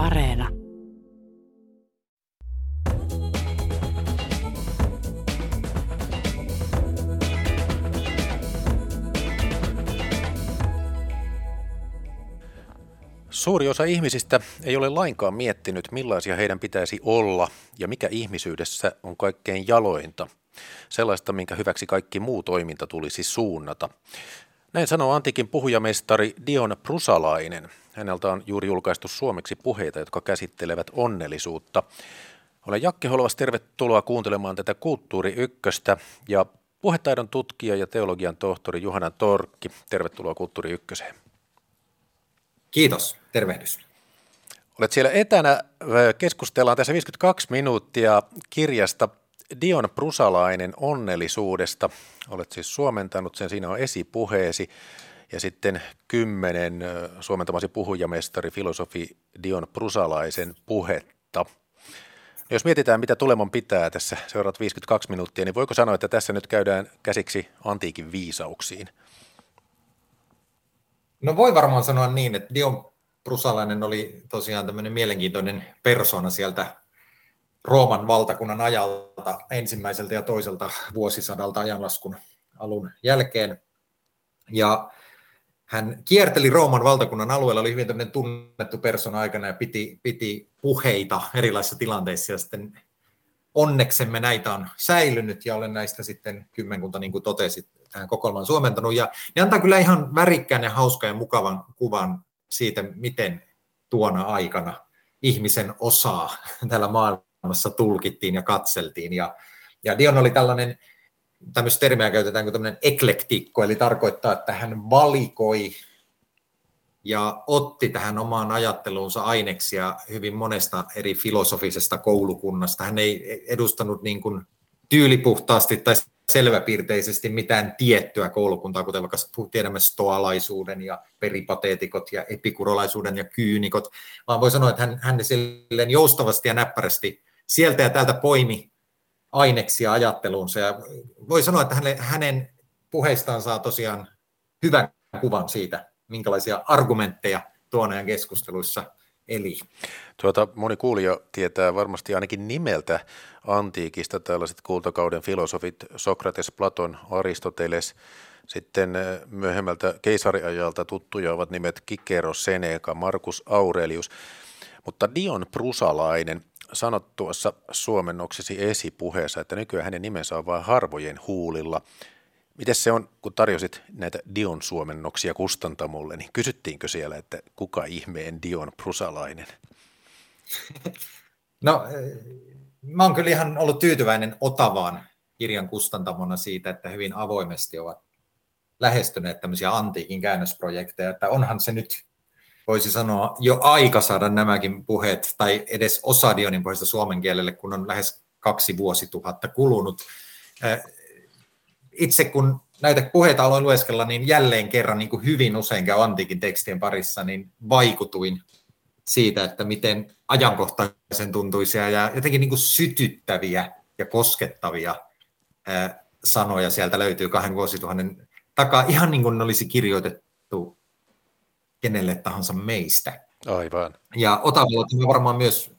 Areena. Suuri osa ihmisistä ei ole lainkaan miettinyt, millaisia heidän pitäisi olla ja mikä ihmisyydessä on kaikkein jalointa. Sellaista, minkä hyväksi kaikki muu toiminta tulisi suunnata. Näin sanoo antiikin puhujamestari Dion Prusalainen. Häneltä on juuri julkaistu suomeksi puheita, jotka käsittelevät onnellisuutta. Olen Jakke Holovas, tervetuloa kuuntelemaan tätä Kulttuuri Ykköstä ja puhetaidon tutkija ja teologian tohtori Juhana Torkki. Tervetuloa Kulttuuri Ykköseen. Kiitos, tervehdys. Olet siellä etänä, keskustellaan tässä 52 minuuttia kirjasta Dion Prusalainen onnellisuudesta. Olet siis suomentanut sen, siinä on esipuheesi ja sitten kymmenen suomentamasi puhujamestari, filosofi Dion Prusalaisen puhetta. Jos mietitään, mitä tuleman pitää tässä seuraavat 52 minuuttia, niin voiko sanoa, että tässä nyt käydään käsiksi antiikin viisauksiin? No voi varmaan sanoa niin, että Dion Prusalainen oli tosiaan tämmöinen mielenkiintoinen persona sieltä Rooman valtakunnan ajalta ensimmäiseltä ja toiselta vuosisadalta ajanlaskun alun jälkeen. Ja hän kierteli Rooman valtakunnan alueella, oli hyvin tunnettu persona aikana ja piti, piti puheita erilaisissa tilanteissa ja sitten onneksemme näitä on säilynyt ja olen näistä sitten kymmenkunta, niin kuin totesit, tähän kokoelmaan suomentanut. Ja ne antaa kyllä ihan värikkään ja hauskan ja mukavan kuvan siitä, miten tuona aikana ihmisen osaa täällä maailmassa tulkittiin ja katseltiin. Ja, ja Dion oli tällainen, tämmöistä termiä käytetään kuin tämmöinen eklektikko, eli tarkoittaa, että hän valikoi ja otti tähän omaan ajatteluunsa aineksia hyvin monesta eri filosofisesta koulukunnasta. Hän ei edustanut niin kuin tyylipuhtaasti tai selväpiirteisesti mitään tiettyä koulukuntaa, kuten vaikka tiedämme stoalaisuuden ja peripateetikot ja epikurolaisuuden ja kyynikot, vaan voi sanoa, että hän, hän silleen joustavasti ja näppärästi sieltä ja täältä poimi aineksia ajatteluunsa. Ja voi sanoa, että hänen, puheistaan saa tosiaan hyvän kuvan siitä, minkälaisia argumentteja tuon ajan keskusteluissa eli. Tuota, moni kuulija tietää varmasti ainakin nimeltä antiikista tällaiset kultakauden filosofit Sokrates, Platon, Aristoteles. Sitten eh, myöhemmältä keisariajalta tuttuja ovat nimet Kikero, Seneca, Markus Aurelius. Mutta Dion Prusalainen sanot tuossa suomennoksesi esipuheessa, että nykyään hänen nimensä on vain harvojen huulilla – Miten se on, kun tarjosit näitä Dion suomennoksia kustantamulle, niin kysyttiinkö siellä, että kuka ihmeen Dion Prusalainen? No, eh, mä oon kyllä ihan ollut tyytyväinen Otavaan kirjan kustantamona siitä, että hyvin avoimesti ovat lähestyneet tämmöisiä antiikin käännösprojekteja, että onhan se nyt, voisi sanoa, jo aika saada nämäkin puheet, tai edes osa Dionin puheista suomen kielelle, kun on lähes kaksi vuosituhatta kulunut. Itse kun näitä puheita aloin lueskella, niin jälleen kerran niin kuin hyvin usein käy antiikin tekstien parissa, niin vaikutuin siitä, että miten ajankohtaisen tuntuisia ja jotenkin niin kuin sytyttäviä ja koskettavia sanoja sieltä löytyy kahden vuosituhannen takaa, ihan niin kuin ne olisi kirjoitettu kenelle tahansa meistä. Aivan. Ja Otavalla varmaan myös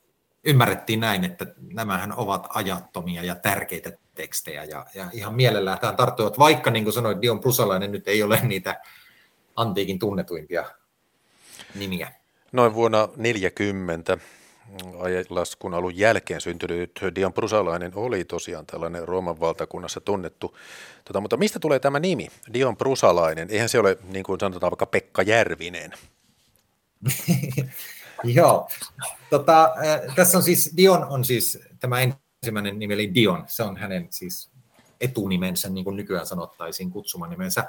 ymmärrettiin näin, että nämähän ovat ajattomia ja tärkeitä tekstejä ja, ja ihan mielellään tähän tarttuvat, vaikka niin kuin sanoin, Dion Prusalainen nyt ei ole niitä antiikin tunnetuimpia nimiä. Noin vuonna 40 laskun alun jälkeen syntynyt Dion Prusalainen oli tosiaan tällainen Rooman valtakunnassa tunnettu. Tota, mutta mistä tulee tämä nimi, Dion Prusalainen? Eihän se ole, niin kuin sanotaan, vaikka Pekka Järvinen. Joo. Tota, äh, tässä on siis, Dion on siis tämä ensimmäinen nimi eli Dion, se on hänen siis etunimensä, niin kuin nykyään sanottaisiin kutsumanimensä.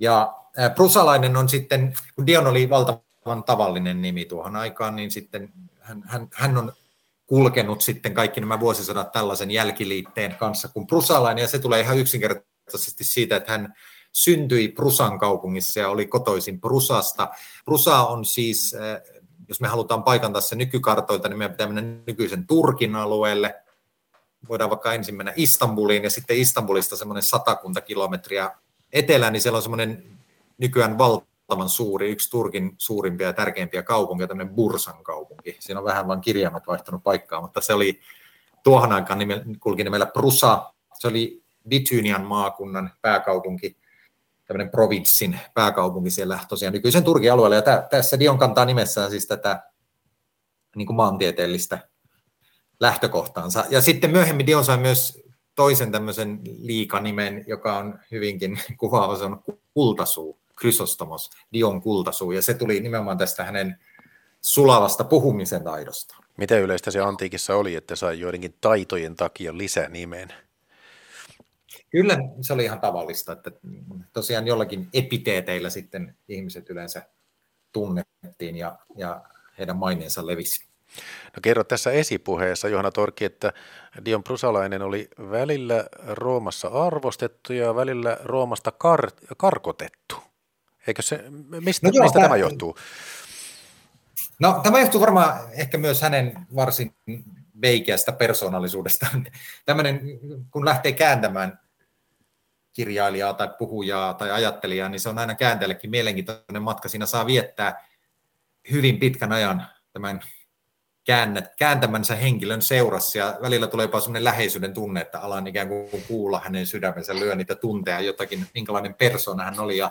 Ja Prusalainen on sitten, kun Dion oli valtavan tavallinen nimi tuohon aikaan, niin sitten hän, hän, hän on kulkenut sitten kaikki nämä vuosisadat tällaisen jälkiliitteen kanssa kuin Prusalainen, ja se tulee ihan yksinkertaisesti siitä, että hän syntyi Prusan kaupungissa ja oli kotoisin Prusasta. Prusa on siis, jos me halutaan paikantaa se nykykartoilta, niin meidän pitää mennä nykyisen Turkin alueelle, voidaan vaikka ensin mennä Istanbuliin ja sitten Istanbulista semmoinen satakunta kilometriä etelään, niin siellä on semmoinen nykyään valtavan suuri, yksi Turkin suurimpia ja tärkeimpiä kaupunkeja, tämmöinen Bursan kaupunki. Siinä on vähän vain kirjaimet vaihtanut paikkaa, mutta se oli tuohon aikaan nime, kulki nimellä Prusa. Se oli Bitynian maakunnan pääkaupunki, tämmöinen provinssin pääkaupunki siellä tosiaan nykyisen Turkin alueella. Ja tässä Dion kantaa nimessään siis tätä niin kuin maantieteellistä lähtökohtaansa. Ja sitten myöhemmin Dion sai myös toisen tämmöisen liikanimen, joka on hyvinkin kuvaava, se on kultasuu, Chrysostomos, Dion kultasuu, ja se tuli nimenomaan tästä hänen sulavasta puhumisen taidosta. Miten yleistä se antiikissa oli, että sai joidenkin taitojen takia lisänimen? Kyllä se oli ihan tavallista, että tosiaan jollakin epiteeteillä sitten ihmiset yleensä tunnettiin ja, ja heidän maineensa levisi. No kerro tässä esipuheessa, Johanna Torki, että Dion Prusalainen oli välillä Roomassa arvostettu ja välillä Roomasta kar- karkotettu. Eikö se, mistä, no joo, mistä tämä, tämä johtuu? No tämä johtuu varmaan ehkä myös hänen varsin veikeästä persoonallisuudesta. Tämmöinen, kun lähtee kääntämään kirjailijaa tai puhujaa tai ajattelijaa, niin se on aina kääntäjällekin mielenkiintoinen matka. Siinä saa viettää hyvin pitkän ajan tämän kääntämänsä henkilön seurassa ja välillä tulee jopa sellainen läheisyyden tunne, että alan ikään kuin kuulla hänen sydämensä lyö niitä tunteja jotakin, minkälainen persona hän oli. Ja,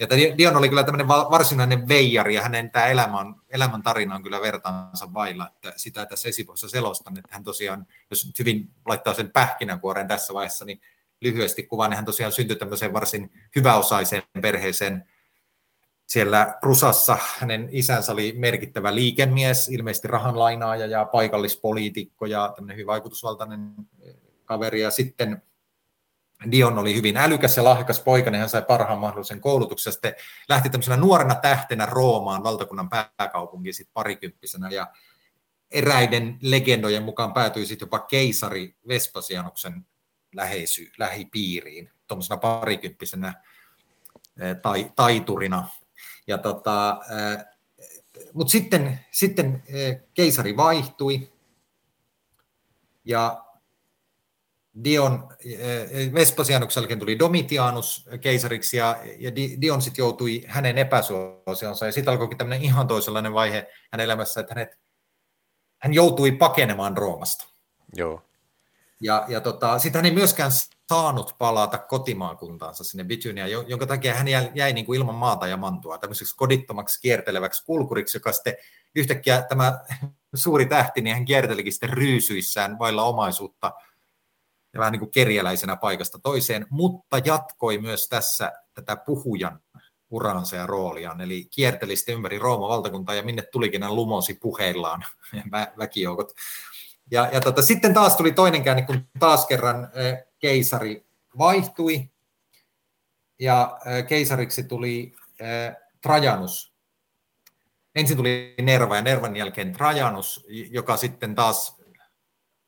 ja Dion oli kyllä tämmöinen varsinainen veijari ja hänen tämä elämä on, elämän tarina on kyllä vertaansa vailla, että sitä tässä esipuolessa selostan, että hän tosiaan, jos nyt hyvin laittaa sen pähkinänkuoreen tässä vaiheessa, niin lyhyesti kuvaan, niin hän tosiaan syntyi tämmöiseen varsin hyväosaiseen perheeseen, siellä Rusassa hänen isänsä oli merkittävä liikemies, ilmeisesti rahanlainaaja ja paikallispoliitikko ja tämmöinen hyvin vaikutusvaltainen kaveri. Ja sitten Dion oli hyvin älykäs ja lahjakas poika, niin hän sai parhaan mahdollisen koulutuksen. Sitten lähti tämmöisenä nuorena tähtenä Roomaan, valtakunnan pääkaupunkiin sitten parikymppisenä. Ja eräiden legendojen mukaan päätyi sitten jopa keisari Vespasianuksen läheisy, lähipiiriin, tuommoisena parikymppisenä tai, taiturina ja tota, mutta sitten, sitten keisari vaihtui ja Dion, Vespasianuksellakin tuli Domitianus keisariksi ja, ja Dion sitten joutui hänen epäsuosionsa ja sitten alkoikin tämmöinen ihan toisenlainen vaihe hänen elämässä, että hänet, hän joutui pakenemaan Roomasta. Joo. Ja, ja tota, sitten hän ei myöskään saanut palata kotimaakuntaansa sinne Bitynia, jonka takia hän jäi, jäi niin kuin ilman maata ja mantua tämmöiseksi kodittomaksi kierteleväksi kulkuriksi, joka sitten yhtäkkiä tämä suuri tähti, niin hän kiertelikin sitten ryysyissään vailla omaisuutta ja vähän niin kuin kerjäläisenä paikasta toiseen, mutta jatkoi myös tässä tätä puhujan uraansa ja rooliaan, eli kierteli sitten ympäri Rooman valtakuntaa ja minne tulikin hän lumosi puheillaan vä- väkijoukot. Ja, ja tota, sitten taas tuli toinen käänne, kun taas kerran keisari vaihtui ja keisariksi tuli Trajanus. Ensin tuli Nerva ja Nervan jälkeen Trajanus, joka sitten taas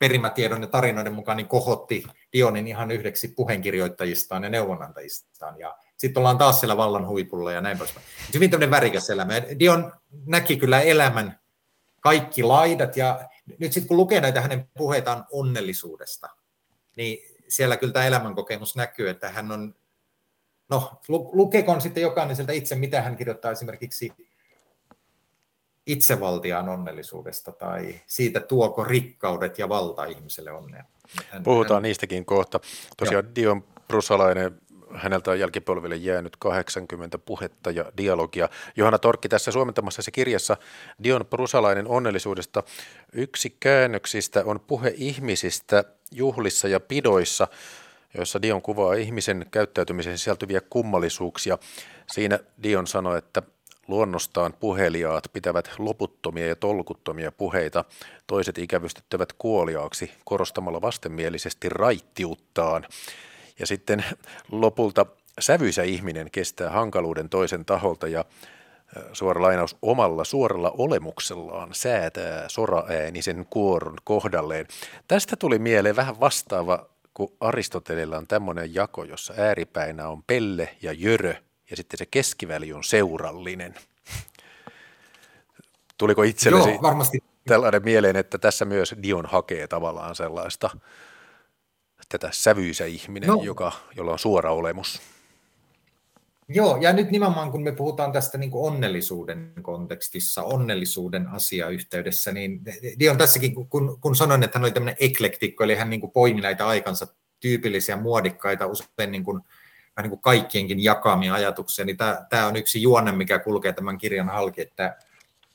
perimätiedon ja tarinoiden mukaan niin kohotti Dionin ihan yhdeksi puheenkirjoittajistaan ja neuvonantajistaan. Ja sitten ollaan taas siellä vallan huipulla ja näin poispäin. Hyvin tämmöinen värikäs elämä. Dion näki kyllä elämän kaikki laidat ja nyt sitten kun lukee näitä hänen puheitaan onnellisuudesta, niin siellä kyllä tämä elämänkokemus näkyy, että hän on, no lukekoon sitten jokainen sieltä itse, mitä hän kirjoittaa esimerkiksi itsevaltiaan onnellisuudesta tai siitä tuoko rikkaudet ja valta ihmiselle onnea. Hän, Puhutaan hän... niistäkin kohta. Tosiaan Joo. Dion Brusalainen häneltä on jälkipolville jäänyt 80 puhetta ja dialogia. Johanna Torkki tässä suomentamassasi kirjassa Dion Prusalainen onnellisuudesta. Yksi käännöksistä on puhe ihmisistä juhlissa ja pidoissa, joissa Dion kuvaa ihmisen käyttäytymiseen sisältyviä kummallisuuksia. Siinä Dion sanoi, että luonnostaan puheliaat pitävät loputtomia ja tolkuttomia puheita, toiset ikävystyttävät kuoliaaksi korostamalla vastenmielisesti raittiuttaan. Ja sitten lopulta sävyisä ihminen kestää hankaluuden toisen taholta ja suora lainaus, omalla suoralla olemuksellaan säätää soraäänisen kuoron kohdalleen. Tästä tuli mieleen vähän vastaava, kun Aristotelilla on tämmöinen jako, jossa ääripäinä on pelle ja jörö, ja sitten se keskiväli on seurallinen. Tuliko itsellesi Joo, varmasti. tällainen mieleen, että tässä myös Dion hakee tavallaan sellaista tätä sävyisä ihminen, no. joka, jolla on suora olemus? Joo, ja nyt nimenomaan kun me puhutaan tästä niin kuin onnellisuuden kontekstissa, onnellisuuden asiayhteydessä, niin Dion tässäkin, kun, kun sanoin, että hän oli tämmöinen eklektikko, eli hän niin kuin poimi näitä aikansa tyypillisiä muodikkaita, usein niin kuin, niin kuin kaikkienkin jakamia ajatuksia, niin tämä, tämä on yksi juonne, mikä kulkee tämän kirjan halki, että,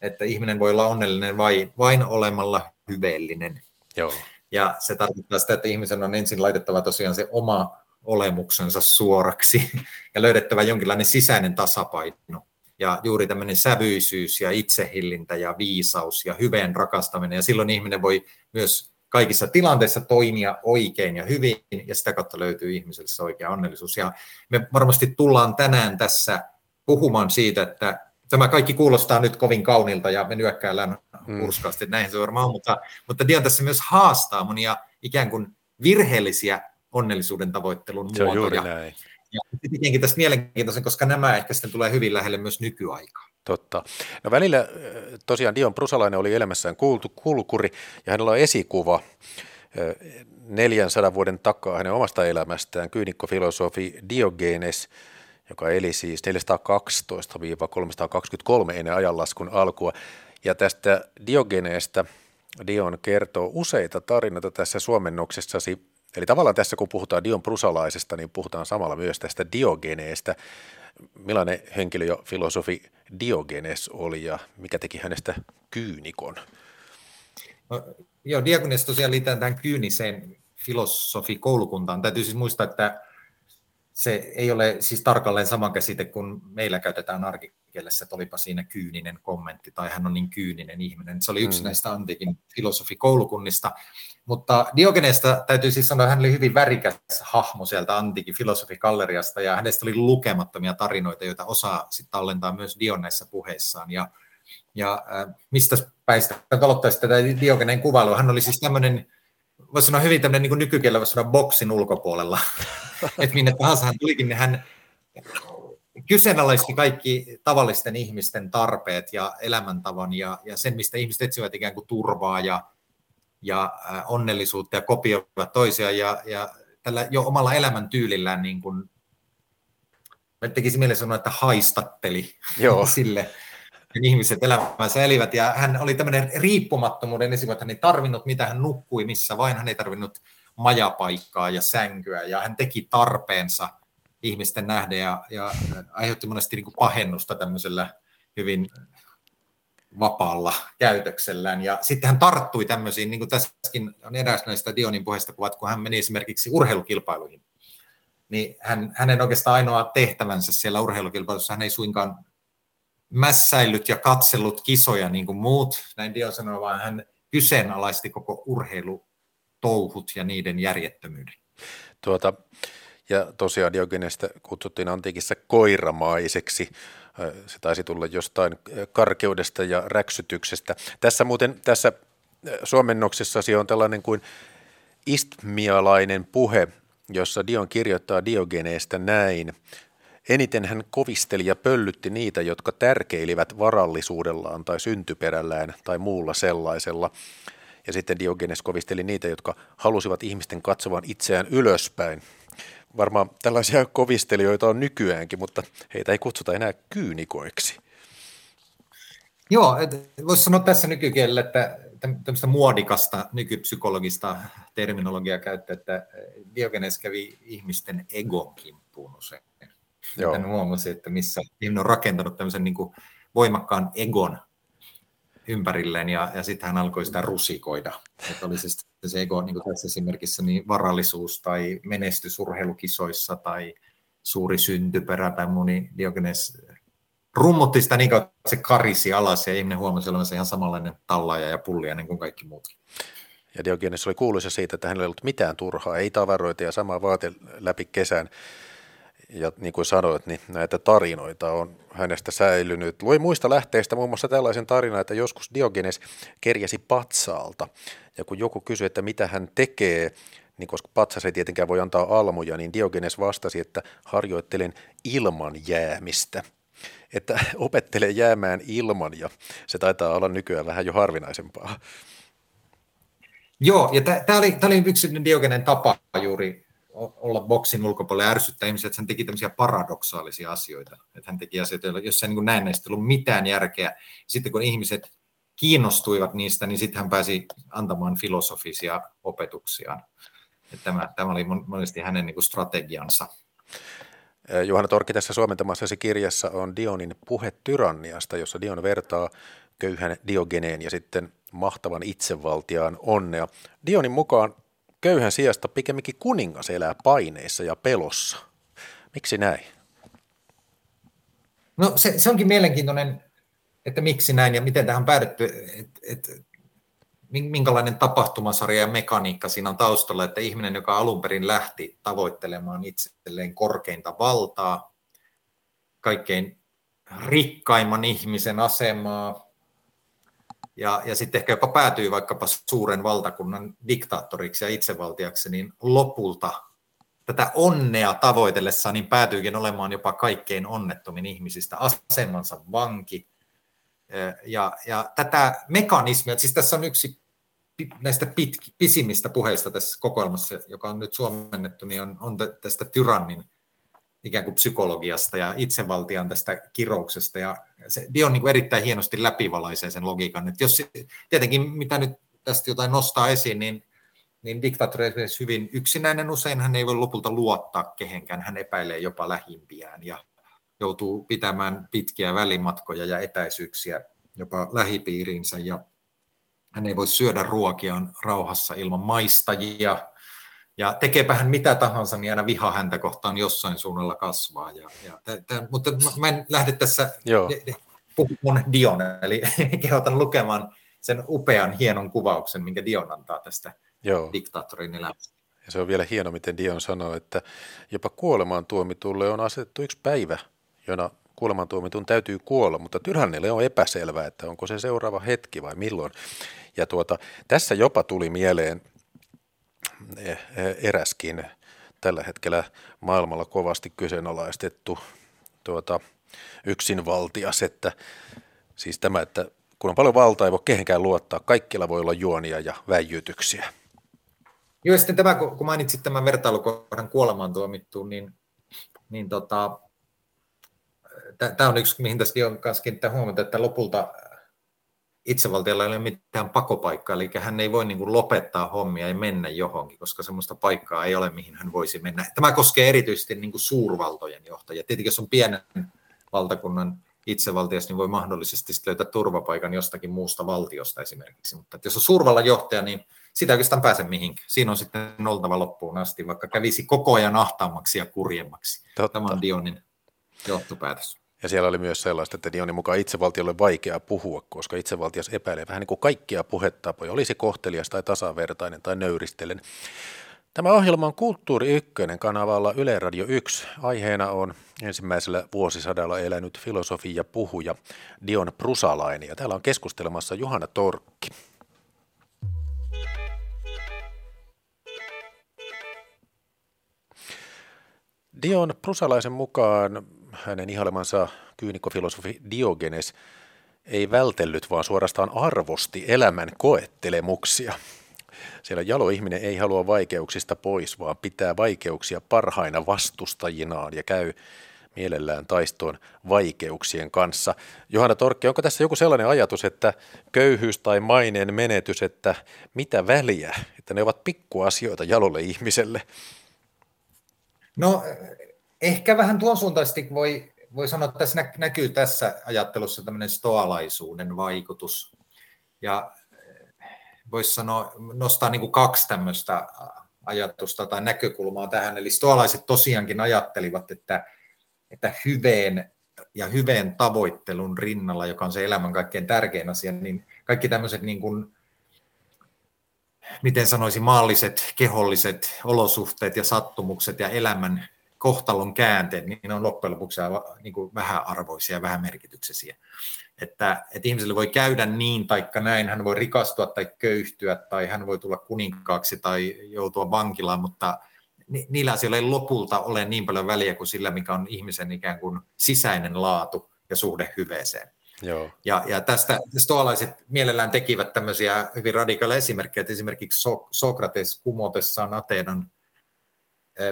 että ihminen voi olla onnellinen vain, vain olemalla hyveellinen. Joo. Ja se tarkoittaa sitä, että ihmisen on ensin laitettava tosiaan se oma olemuksensa suoraksi ja löydettävä jonkinlainen sisäinen tasapaino. Ja juuri tämmöinen sävyisyys ja itsehillintä ja viisaus ja hyveen rakastaminen. Ja silloin ihminen voi myös kaikissa tilanteissa toimia oikein ja hyvin, ja sitä kautta löytyy ihmiselle se oikea onnellisuus. Ja me varmasti tullaan tänään tässä puhumaan siitä, että tämä kaikki kuulostaa nyt kovin kaunilta ja me nyökkäillään mm. hurskaasti, että näin se varmaan on, mutta, mutta Dion tässä myös haastaa monia ikään kuin virheellisiä onnellisuuden tavoittelun se muotoja. On juuri näin. Ja tietenkin tästä mielenkiintoisen, koska nämä ehkä sitten tulee hyvin lähelle myös nykyaikaa. Totta. No välillä tosiaan Dion Brusalainen oli elämässään kulkuri ja hänellä on esikuva 400 vuoden takaa hänen omasta elämästään, kyynikkofilosofi Diogenes, joka eli siis 412-323 ennen ajanlaskun alkua. Ja tästä Diogeneesta Dion kertoo useita tarinoita tässä suomennoksessasi Eli tavallaan tässä kun puhutaan Dion Prusalaisesta, niin puhutaan samalla myös tästä Diogeneesta. Millainen henkilö ja filosofi Diogenes oli ja mikä teki hänestä kyynikon? No, joo, Diogenes tosiaan liittää tähän kyyniseen filosofikoulukuntaan. Täytyy siis muistaa, että se ei ole siis tarkalleen sama käsite kuin meillä käytetään arkikielessä, että olipa siinä kyyninen kommentti tai hän on niin kyyninen ihminen. Se oli yksi mm. näistä antiikin filosofikoulukunnista. Mutta Diogeneesta täytyy siis sanoa, että hän oli hyvin värikäs hahmo sieltä antiikin filosofikalleriasta ja hänestä oli lukemattomia tarinoita, joita osaa sitten tallentaa myös Dion näissä puheissaan. Ja, ja äh, mistä päistä aloittaisi tätä Diogeneen kuvailua? Hän oli siis tämmöinen voisi sanoa hyvin tämmöinen niin nykykielellä voisi sanoa boksin ulkopuolella. että minne tahansa hän tulikin, niin hän kyseenalaisti kaikki tavallisten ihmisten tarpeet ja elämäntavan ja, ja sen, mistä ihmiset etsivät ikään kuin turvaa ja, ja onnellisuutta ja kopioivat toisiaan ja, ja tällä jo omalla elämäntyylillään niin kuin, tekisi mieleen sanoa, että haistatteli Joo. sille, ihmiset elämänsä elivät. Ja hän oli tämmöinen riippumattomuuden esimerkiksi, että hän ei tarvinnut, mitä hän nukkui missä vain, hän ei tarvinnut majapaikkaa ja sänkyä, ja hän teki tarpeensa ihmisten nähden ja, ja aiheutti monesti niin kuin pahennusta tämmöisellä hyvin vapaalla käytöksellään. Ja sitten hän tarttui tämmöisiin, niin kuin tässäkin on eräs näistä Dionin puheista kuvat, kun hän meni esimerkiksi urheilukilpailuihin. Niin hän, hänen oikeastaan ainoa tehtävänsä siellä urheilukilpailussa, hän ei suinkaan mässäillyt ja katsellut kisoja niin kuin muut, näin Dio sanoi, vaan hän kyseenalaisti koko urheilutouhut ja niiden järjettömyyden. Tuota, ja tosiaan Diogenesta kutsuttiin antiikissa koiramaiseksi. Se taisi tulla jostain karkeudesta ja räksytyksestä. Tässä muuten tässä suomennoksessasi on tällainen kuin istmialainen puhe, jossa Dion kirjoittaa Diogeneesta näin. Eniten hän kovisteli ja pöllytti niitä, jotka tärkeilivät varallisuudellaan tai syntyperällään tai muulla sellaisella. Ja sitten Diogenes kovisteli niitä, jotka halusivat ihmisten katsovan itseään ylöspäin. Varmaan tällaisia kovistelijoita on nykyäänkin, mutta heitä ei kutsuta enää kyynikoiksi. Joo, voisi sanoa tässä nykykielellä, että tämmöistä muodikasta nykypsykologista terminologiaa käyttää, että Diogenes kävi ihmisten egon kimppuun usein. Joo. Hän huomasi, että missä ihminen on rakentanut tämmöisen niin kuin voimakkaan egon ympärilleen ja, ja sitten hän alkoi sitä rusikoida. Että oli se, se ego niin tässä esimerkissä niin varallisuus tai menestys urheilukisoissa tai suuri syntyperä tai muu, niin Diogenes rummutti sitä niin että se karisi alas ja ihminen huomasi olevansa ihan samanlainen tallaaja ja pulliainen kuin kaikki muutkin. Ja Diogenes oli kuuluisa siitä, että hänellä ei ollut mitään turhaa, ei tavaroita ja sama vaate läpi kesän ja niin kuin sanoit, niin näitä tarinoita on hänestä säilynyt. Loi muista lähteistä muun muassa tällaisen tarinan, että joskus Diogenes kerjäsi patsaalta. Ja kun joku kysyi, että mitä hän tekee, niin koska patsas ei tietenkään voi antaa almuja, niin Diogenes vastasi, että harjoittelen ilman jäämistä. Että opettelee jäämään ilman, ja se taitaa olla nykyään vähän jo harvinaisempaa. Joo, ja tämä oli, oli yksi Diogenen tapa juuri olla boksin ulkopuolella ja ärsyttää ihmisiä, että hän teki tämmöisiä paradoksaalisia asioita. Että hän teki asioita, joissa ei niin näin näistä ollut mitään järkeä. Sitten kun ihmiset kiinnostuivat niistä, niin sitten hän pääsi antamaan filosofisia opetuksiaan. Tämä, tämä oli monesti hänen niin kuin strategiansa. Juhana Torkki tässä suomentamassasi kirjassa on Dionin puhe tyranniasta, jossa Dion vertaa köyhän Diogeneen ja sitten mahtavan itsevaltiaan onnea. Dionin mukaan köyhän sijasta pikemminkin kuningas elää paineissa ja pelossa. Miksi näin? No se, se onkin mielenkiintoinen, että miksi näin ja miten tähän päädytty, että et, minkälainen tapahtumasarja ja mekaniikka siinä on taustalla, että ihminen, joka alun perin lähti tavoittelemaan itselleen korkeinta valtaa, kaikkein rikkaimman ihmisen asemaa, ja, ja sitten ehkä jopa päätyy vaikkapa suuren valtakunnan diktaattoriksi ja itsevaltiaksi, niin lopulta tätä onnea tavoitellessaan niin päätyykin olemaan jopa kaikkein onnettomin ihmisistä, asemansa vanki. Ja, ja tätä mekanismia, siis tässä on yksi näistä pit, pisimmistä puheista tässä kokoelmassa, joka on nyt suomennettu, niin on, on tästä tyrannin ikään kuin psykologiasta ja itsevaltian tästä kirouksesta. Ja se Dion niin kuin erittäin hienosti läpivalaisee sen logiikan. Että jos tietenkin mitä nyt tästä jotain nostaa esiin, niin, niin diktaattori on hyvin yksinäinen usein. Hän ei voi lopulta luottaa kehenkään. Hän epäilee jopa lähimpiään ja joutuu pitämään pitkiä välimatkoja ja etäisyyksiä jopa lähipiiriinsä. Ja hän ei voi syödä ruokiaan rauhassa ilman maistajia ja tekeepä hän mitä tahansa, niin aina viha häntä kohtaan jossain suunnalla kasvaa. Ja, ja t- mutta mä en lähde tässä puhumaan Dion, eli kehotan lukemaan sen upean, hienon kuvauksen, minkä Dion antaa tästä Joo. diktaattorin elämästä. Ja se on vielä hieno, miten Dion sanoo, että jopa kuolemaan tuomitulle on asetettu yksi päivä, jona kuolemaan tuomitun täytyy kuolla, mutta tyrannille on epäselvää, että onko se seuraava hetki vai milloin. Ja tuota, tässä jopa tuli mieleen eräskin tällä hetkellä maailmalla kovasti kyseenalaistettu tuota, yksinvaltias, että siis tämä, että kun on paljon valtaa, ei voi kehenkään luottaa, kaikilla voi olla juonia ja väijytyksiä. Joo, ja sitten tämä, kun mainitsit tämän vertailukohdan kuolemaan tuomittuun, niin, niin tota, tämä on yksi, mihin tässäkin on kanssa kiinnittää huomiota, että lopulta itsevaltiolla ei ole mitään pakopaikkaa, eli hän ei voi niin kuin lopettaa hommia ja mennä johonkin, koska sellaista paikkaa ei ole, mihin hän voisi mennä. Tämä koskee erityisesti niin kuin suurvaltojen johtajia. Tietenkin jos on pienen valtakunnan itsevaltias, niin voi mahdollisesti löytää turvapaikan jostakin muusta valtiosta esimerkiksi. Mutta että jos on suurvallan johtaja, niin sitä oikeastaan pääse mihinkään. Siinä on sitten oltava loppuun asti, vaikka kävisi koko ajan ahtaammaksi ja kurjemmaksi. Totta. Tämä on Dionin johtopäätös. Ja siellä oli myös sellaista, että Dionin mukaan itsevaltiolle vaikea puhua, koska itsevaltias epäilee vähän niin kuin kaikkia puhetapoja, olisi kohtelias tai tasavertainen tai nöyristelen. Tämä ohjelma on Kulttuuri Ykkönen kanavalla Yle Radio 1. Aiheena on ensimmäisellä vuosisadalla elänyt filosofi ja puhuja Dion Prusalainen. Ja täällä on keskustelemassa Johanna Torkki. Dion Prusalaisen mukaan hänen ihailemansa kyynikkofilosofi Diogenes ei vältellyt, vaan suorastaan arvosti elämän koettelemuksia. Siellä jalo ihminen ei halua vaikeuksista pois, vaan pitää vaikeuksia parhaina vastustajinaan ja käy mielellään taistoon vaikeuksien kanssa. Johanna Torkki, onko tässä joku sellainen ajatus, että köyhyys tai maineen menetys, että mitä väliä, että ne ovat pikkuasioita jalolle ihmiselle? No ehkä vähän tuon suuntaisesti voi, voi sanoa, että tässä näkyy tässä ajattelussa tämmöinen stoalaisuuden vaikutus. Ja eh, voisi sanoa, nostaa niin kuin kaksi tämmöistä ajatusta tai näkökulmaa tähän. Eli stoalaiset tosiaankin ajattelivat, että, että hyveen ja hyveen tavoittelun rinnalla, joka on se elämän kaikkein tärkein asia, niin kaikki tämmöiset niin kuin, miten sanoisi, maalliset, keholliset olosuhteet ja sattumukset ja elämän kohtalon käänteet, niin ne on loppujen lopuksi niin kuin vähäarvoisia ja vähämerkityksisiä. Että, että ihmiselle voi käydä niin taikka näin, hän voi rikastua tai köyhtyä tai hän voi tulla kuninkaaksi tai joutua vankilaan, mutta niillä asioilla ei lopulta ole niin paljon väliä kuin sillä, mikä on ihmisen ikään kuin sisäinen laatu ja suhde hyveeseen. Joo. Ja, ja tästä stoalaiset mielellään tekivät tämmöisiä hyvin radikaaleja esimerkkejä, että esimerkiksi Sokrates kumotessaan Ateenan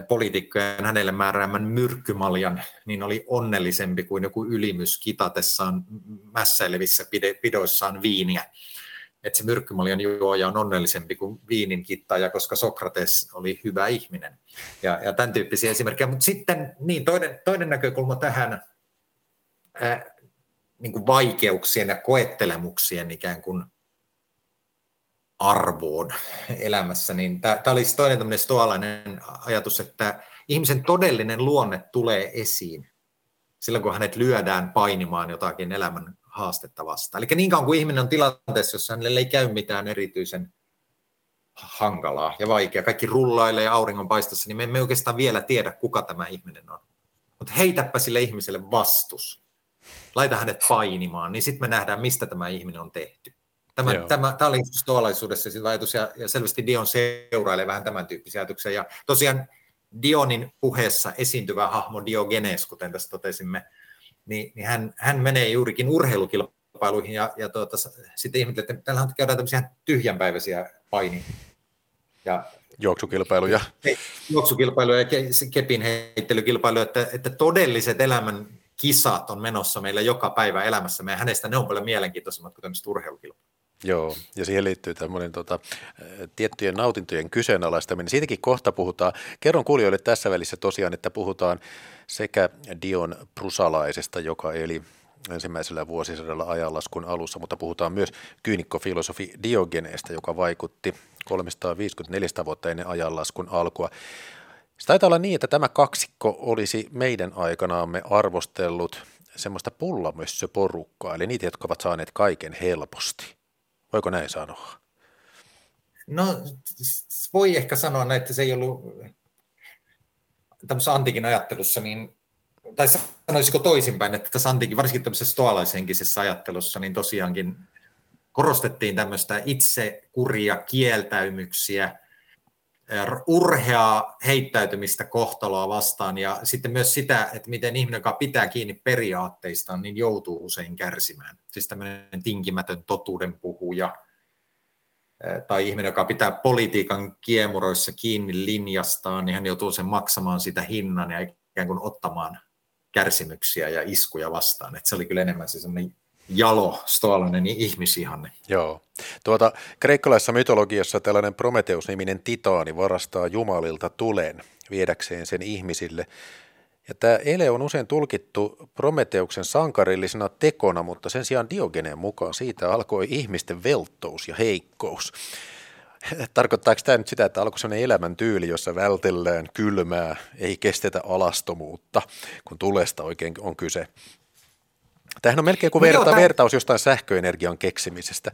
poliitikkojen hänelle määräämän myrkkymaljan, niin oli onnellisempi kuin joku ylimys kitatessaan mässäilevissä pidoissaan viiniä. Että se myrkkymaljan juoja on onnellisempi kuin viinin kittaja, koska Sokrates oli hyvä ihminen. Ja, ja tämän tyyppisiä esimerkkejä. Mutta sitten niin, toinen, toinen näkökulma tähän ää, niin kuin vaikeuksien ja koettelemuksien ikään kuin arvoon elämässä, niin tämä olisi toinen tämmöinen stoalainen ajatus, että ihmisen todellinen luonne tulee esiin silloin, kun hänet lyödään painimaan jotakin elämän haastetta vastaan. Eli niin kauan kuin ihminen on tilanteessa, jossa hänelle ei käy mitään erityisen hankalaa ja vaikeaa, kaikki rullailee ja auringon paistossa, niin me emme oikeastaan vielä tiedä, kuka tämä ihminen on. Mutta heitäpä sille ihmiselle vastus. Laita hänet painimaan, niin sitten me nähdään, mistä tämä ihminen on tehty. Tämä, tämä, tämä oli stoalaisuudessa siis ajatus, ja, ja selvästi Dion seurailee vähän tämän tyyppisiä ajatuksia. Ja tosiaan Dionin puheessa esiintyvä hahmo Diogenes, kuten tässä totesimme, niin, niin hän, hän menee juurikin urheilukilpailuihin, ja, ja tuota, sitten ihmettelee, että täällähän käydään tämmöisiä tyhjänpäiväisiä paini. Ja, juoksukilpailuja. Juoksukilpailuja ja kepin heittelykilpailuja, että, että todelliset elämän kisat on menossa meillä joka päivä elämässä, ja hänestä ne on paljon mielenkiintoisemmat kuin tämmöiset urheilukilpailut. Joo, ja siihen liittyy tämmöinen tota, tiettyjen nautintojen kyseenalaistaminen. Siitäkin kohta puhutaan. Kerron kuulijoille tässä välissä tosiaan, että puhutaan sekä Dion Prusalaisesta, joka eli ensimmäisellä vuosisadalla ajanlaskun alussa, mutta puhutaan myös kyynikkofilosofi Diogeneesta, joka vaikutti 354 vuotta ennen ajanlaskun alkua. Se taitaa olla niin, että tämä kaksikko olisi meidän aikanaamme arvostellut semmoista pullamössöporukkaa, eli niitä, jotka ovat saaneet kaiken helposti. Voiko näin sanoa? No voi ehkä sanoa näin, että se ei ollut tämmöisessä antiikin ajattelussa, niin, tai sanoisiko toisinpäin, että tässä antiikin, varsinkin tämmöisessä stoalaisenkisessä ajattelussa, niin tosiaankin korostettiin tämmöistä itsekuria, kieltäymyksiä, urheaa heittäytymistä kohtaloa vastaan ja sitten myös sitä, että miten ihminen, joka pitää kiinni periaatteistaan, niin joutuu usein kärsimään. Siis tämmöinen tinkimätön totuuden puhuja tai ihminen, joka pitää politiikan kiemuroissa kiinni linjastaan, niin hän joutuu sen maksamaan sitä hinnan ja ikään kuin ottamaan kärsimyksiä ja iskuja vastaan. Että se oli kyllä enemmän se semmoinen jalo, stoalainen ihmisihanne. Joo. Tuota, kreikkalaisessa mytologiassa tällainen Prometeus-niminen titaani varastaa jumalilta tulen viedäkseen sen ihmisille. Ja tämä ele on usein tulkittu Prometeuksen sankarillisena tekona, mutta sen sijaan Diogeneen mukaan siitä alkoi ihmisten velttous ja heikkous. Tarkoittaako tämä nyt sitä, että alkoi sellainen elämäntyyli, jossa vältellään kylmää, ei kestetä alastomuutta, kun tulesta oikein on kyse? Tämähän on melkein kuin verta, joo, vertaus jostain sähköenergian keksimisestä.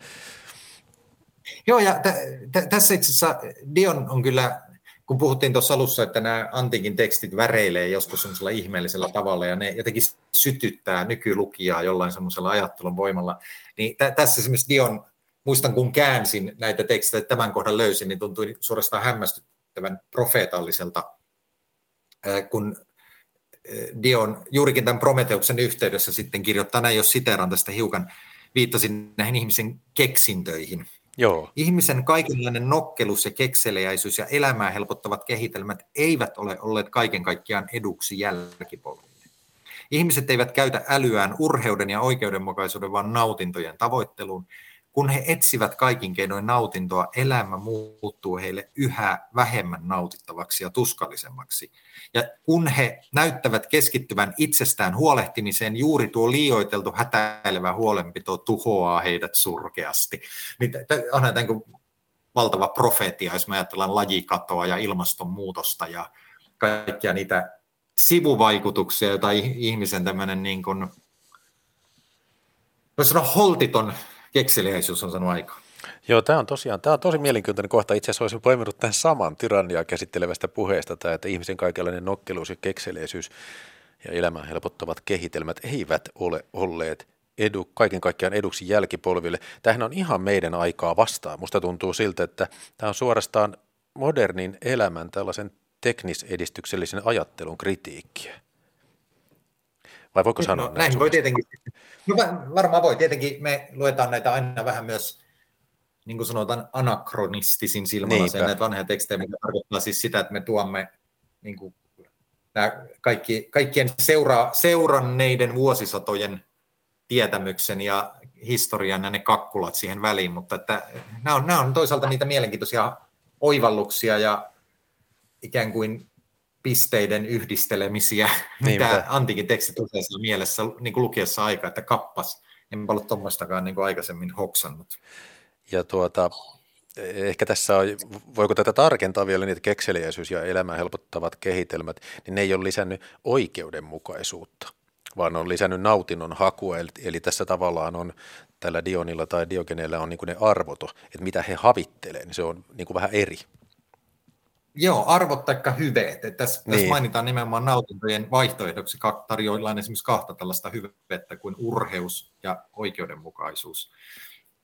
Joo, ja t- t- tässä itse asiassa Dion on kyllä, kun puhuttiin tuossa alussa, että nämä antiikin tekstit väreilee joskus semmoisella ihmeellisellä tavalla, ja ne jotenkin sytyttää nykylukijaa jollain semmoisella ajattelun voimalla, niin t- tässä esimerkiksi Dion, muistan kun käänsin näitä tekstejä, tämän kohdan löysin, niin tuntui suorastaan hämmästyttävän profeetalliselta, kun Dion juurikin tämän Prometeuksen yhteydessä sitten kirjoittaa, näin jos siteeran tästä hiukan, viittasin näihin ihmisen keksintöihin. Joo. Ihmisen kaikenlainen nokkelus ja kekseliäisyys ja elämää helpottavat kehitelmät eivät ole olleet kaiken kaikkiaan eduksi jälkipolville. Ihmiset eivät käytä älyään urheuden ja oikeudenmukaisuuden, vaan nautintojen tavoitteluun, kun he etsivät kaikin keinoin nautintoa, elämä muuttuu heille yhä vähemmän nautittavaksi ja tuskallisemmaksi. Ja kun he näyttävät keskittyvän itsestään huolehtimiseen, juuri tuo liioiteltu hätäilevä huolenpito tuhoaa heidät surkeasti. Niin onhan tämä niin valtava profeetia, jos me ajatellaan lajikatoa ja ilmastonmuutosta ja kaikkia niitä sivuvaikutuksia, joita ihmisen tämmöinen niin kuin, voisi sanoa holtiton kekseliäisyys on saanut aikaa. Joo, tämä on tosiaan, tämä on tosi mielenkiintoinen kohta. Itse asiassa olisin poiminut tämän saman tyranniaa käsittelevästä puheesta, tämä, että ihmisen kaikenlainen nokkeluus ja kekseliäisyys ja elämän helpottavat kehitelmät eivät ole olleet edu, kaiken kaikkiaan eduksi jälkipolville. Tämähän on ihan meidän aikaa vastaan. Musta tuntuu siltä, että tämä on suorastaan modernin elämän tällaisen teknisedistyksellisen ajattelun kritiikkiä. Vai voiko sanoa no, näin? voi tietenkin. No, varmaan voi. Tietenkin me luetaan näitä aina vähän myös, niin kuin sanotaan, anakronistisin silmällä näitä vanhoja tekstejä, mikä tarkoittaa siis sitä, että me tuomme niin kuin, nämä kaikki, kaikkien seura, seuranneiden vuosisatojen tietämyksen ja historian ja ne kakkulat siihen väliin, mutta että nämä, on, nämä on toisaalta niitä mielenkiintoisia oivalluksia ja ikään kuin pisteiden yhdistelemisiä, Niinpä. mitä antiikin tekstit usein mielessä niin kuin lukiessa aika, että kappas. En ollut tuommoistakaan niin aikaisemmin hoksannut. Ja tuota, ehkä tässä on, voiko tätä tarkentaa vielä niitä kekseliäisyys ja elämää helpottavat kehitelmät, niin ne ei ole lisännyt oikeudenmukaisuutta, vaan on lisännyt nautinnon hakua, eli, eli tässä tavallaan on tällä Dionilla tai Diogeneella on niin kuin ne arvot, että mitä he havittelee, niin se on niin kuin vähän eri. Joo, arvot tai hyveet. Että tässä, niin. tässä mainitaan nimenomaan nautintojen vaihtoehdoksi, tarjoillaan esimerkiksi kahta tällaista hyvettä kuin urheus ja oikeudenmukaisuus.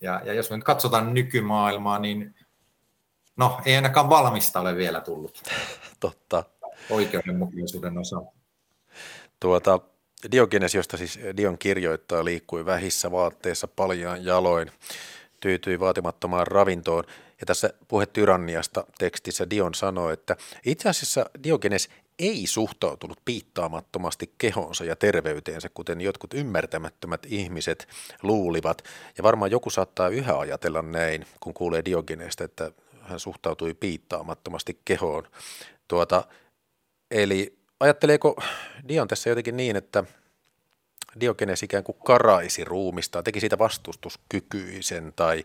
Ja, ja jos me nyt katsotaan nykymaailmaa, niin no ei ainakaan valmista ole vielä tullut. Totta. Oikeudenmukaisuuden osalta. Tuota, Diogenes, josta siis Dion kirjoittaa, liikkui vähissä vaatteissa paljaan jaloin, tyytyi vaatimattomaan ravintoon. Ja tässä puhe tyranniasta tekstissä Dion sanoi, että itse asiassa Diogenes ei suhtautunut piittaamattomasti kehonsa ja terveyteensä, kuten jotkut ymmärtämättömät ihmiset luulivat. Ja varmaan joku saattaa yhä ajatella näin, kun kuulee Diogeneesta, että hän suhtautui piittaamattomasti kehoon. Tuota, eli ajatteleeko Dion tässä jotenkin niin, että Diogenes ikään kuin karaisi ruumista, teki siitä vastustuskykyisen tai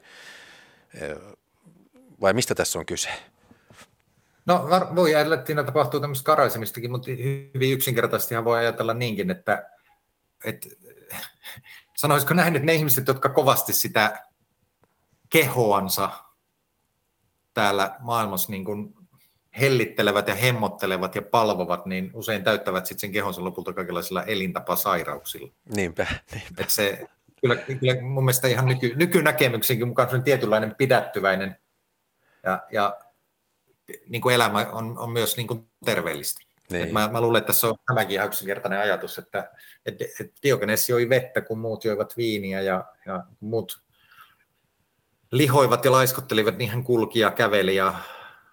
vai mistä tässä on kyse? No voi ajatella, että siinä tapahtuu tämmöistä karaisemistakin, mutta hyvin yksinkertaisesti voi ajatella niinkin, että, että sanoisiko näin, että ne ihmiset, jotka kovasti sitä kehoansa täällä maailmassa niin kuin hellittelevät ja hemmottelevat ja palvovat, niin usein täyttävät sitten sen kehonsa lopulta kaikenlaisilla elintapasairauksilla. Niinpä, niinpä. Et se, kyllä, kyllä mun mielestä ihan nyky, nykynäkemyksenkin mukaan se on tietynlainen pidättyväinen ja, ja niin kuin elämä on, on myös niin kuin terveellistä. Niin. mä, mä luulen, että tässä on tämäkin ihan yksinkertainen ajatus, että, että, että Diogenes joi vettä, kun muut joivat viiniä ja, ja muut lihoivat ja laiskottelivat, niin hän kulki ja käveli ja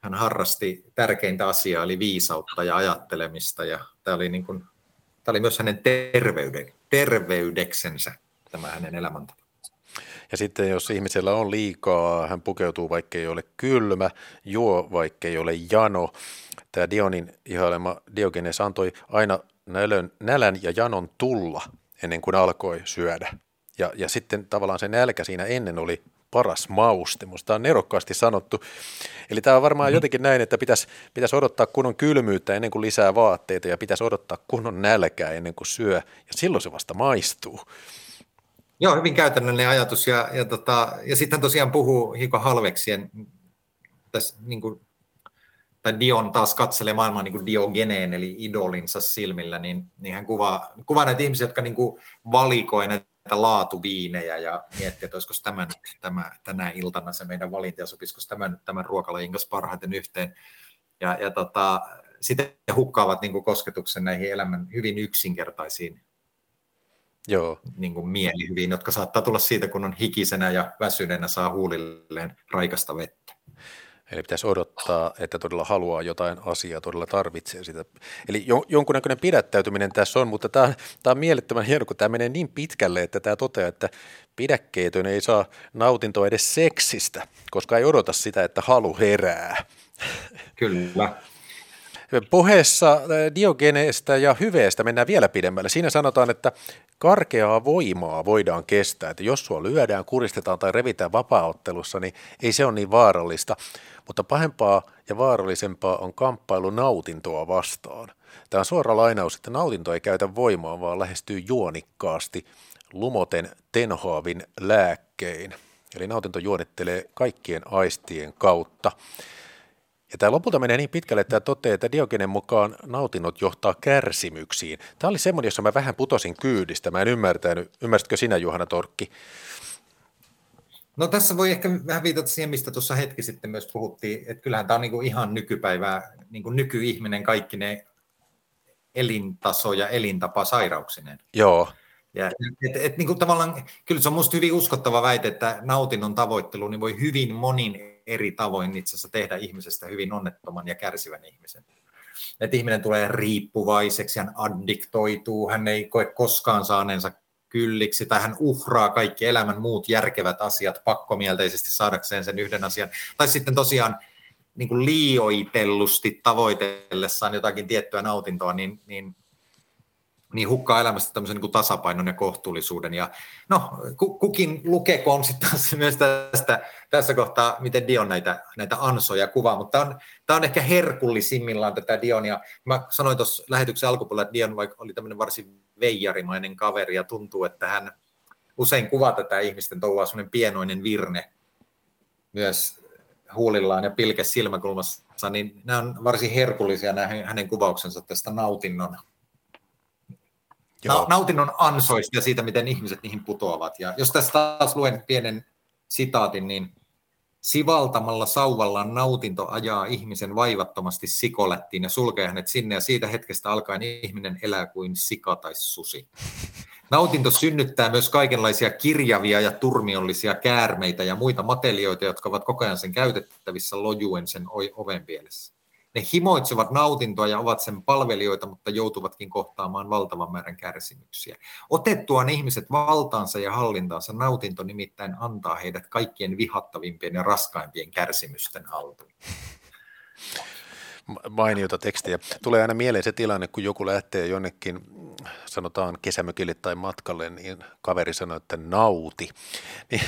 hän harrasti tärkeintä asiaa, eli viisautta ja ajattelemista. Ja tämä oli, niin kuin, tämä oli myös hänen terveyden, terveydeksensä, tämä hänen elämäntapa. Ja sitten jos ihmisellä on liikaa, hän pukeutuu vaikka ei ole kylmä, juo vaikka ei ole jano. Tämä Dionin ihailema Diogenes antoi aina nälön, nälän ja janon tulla ennen kuin alkoi syödä. Ja, ja sitten tavallaan se nälkä siinä ennen oli paras mauste. Musta on nerokkaasti sanottu. Eli tämä on varmaan mm. jotenkin näin, että pitäisi, pitäisi odottaa kunnon kylmyyttä ennen kuin lisää vaatteita ja pitäisi odottaa kunnon nälkää ennen kuin syö ja silloin se vasta maistuu. Joo, hyvin käytännöllinen ajatus ja, ja, tota, ja sitten tosiaan puhuu hiukan halveksien tässä niin kuin, tai Dion taas katselee maailmaa niin kuin Diogeneen, eli idolinsa silmillä, niin, niin hän kuvaa, kuvaa näitä ihmisiä, jotka niin valikoi näitä laatuviinejä ja miettii, että olisiko tämä nyt tämä, tänä iltana se meidän valinta ja sopisiko tämä nyt tämän ruokalajin kanssa parhaiten yhteen. Ja, ja tota, sitten hukkaavat niin kosketuksen näihin elämän hyvin yksinkertaisiin Joo. Niin kuin mielihyviin, jotka saattaa tulla siitä, kun on hikisenä ja väsyneenä saa huulilleen raikasta vettä. Eli pitäisi odottaa, että todella haluaa jotain asiaa, todella tarvitsee sitä. Eli jo, jonkunnäköinen pidättäytyminen tässä on, mutta tämä, tämä on mielettömän hieno, kun tämä menee niin pitkälle, että tämä toteaa, että pidäkkeetön ei saa nautintoa edes seksistä, koska ei odota sitä, että halu herää. Kyllä. Puheessa Diogeneesta ja hyveestä mennään vielä pidemmälle. Siinä sanotaan, että karkeaa voimaa voidaan kestää, että jos sua lyödään, kuristetaan tai revitään vapaaottelussa, niin ei se ole niin vaarallista. Mutta pahempaa ja vaarallisempaa on kamppailu nautintoa vastaan. Tämä on suora lainaus, että nautinto ei käytä voimaa, vaan lähestyy juonikkaasti lumoten tenhoavin lääkkein. Eli nautinto juonittelee kaikkien aistien kautta. Ja tämä lopulta menee niin pitkälle, että tämä toteaa, että Diogenen mukaan nautinnot johtaa kärsimyksiin. Tämä oli semmoinen, jossa mä vähän putosin kyydistä. Mä en ymmärtänyt. Ymmärsitkö sinä, Juhana Torkki? No tässä voi ehkä vähän viitata siihen, mistä tuossa hetki sitten myös puhuttiin, että kyllähän tämä on niin ihan nykypäivää, niin kuin nykyihminen kaikki ne elintaso ja elintapa sairauksineen. Joo. Ja, et, et, niin kuin tavallaan, kyllä se on minusta hyvin uskottava väite, että nautinnon tavoittelu niin voi hyvin monin eri tavoin itse asiassa tehdä ihmisestä hyvin onnettoman ja kärsivän ihmisen. että ihminen tulee riippuvaiseksi, hän addiktoituu, hän ei koe koskaan saaneensa kylliksi, tai hän uhraa kaikki elämän muut järkevät asiat pakkomielteisesti saadakseen sen yhden asian. Tai sitten tosiaan niin kuin liioitellusti tavoitellessaan jotakin tiettyä nautintoa, niin, niin niin hukkaa elämästä tämmöisen niin kuin tasapainon ja kohtuullisuuden. Ja no, kukin lukekoon sitten myös tästä, tässä kohtaa, miten Dion näitä, näitä ansoja kuvaa, mutta tämä on, tämä on ehkä herkullisimmillaan tätä Dionia. Mä sanoin tuossa lähetyksen alkupuolella, että Dion oli tämmöinen varsin veijarimainen kaveri ja tuntuu, että hän usein kuvaa tätä ihmisten touhua semmoinen pienoinen virne myös huulillaan ja pilke silmäkulmassa, niin nämä on varsin herkullisia nämä hänen kuvauksensa tästä nautinnon Joo. nautinnon ansoista ja siitä, miten ihmiset niihin putoavat. Ja jos tästä taas luen pienen sitaatin, niin Sivaltamalla sauvallaan nautinto ajaa ihmisen vaivattomasti sikolättiin ja sulkee hänet sinne, ja siitä hetkestä alkaen ihminen elää kuin sika tai susi. Nautinto synnyttää myös kaikenlaisia kirjavia ja turmiollisia käärmeitä ja muita matelioita, jotka ovat koko ajan sen käytettävissä lojuen sen oven pielessä. Ne himoitsevat nautintoa ja ovat sen palvelijoita, mutta joutuvatkin kohtaamaan valtavan määrän kärsimyksiä. Otettuaan ihmiset valtaansa ja hallintaansa nautinto nimittäin antaa heidät kaikkien vihattavimpien ja raskaimpien kärsimysten haltuun mainiota tekstiä. Tulee aina mieleen se tilanne, kun joku lähtee jonnekin, sanotaan kesämökille tai matkalle, niin kaveri sanoo, että nauti. Niin,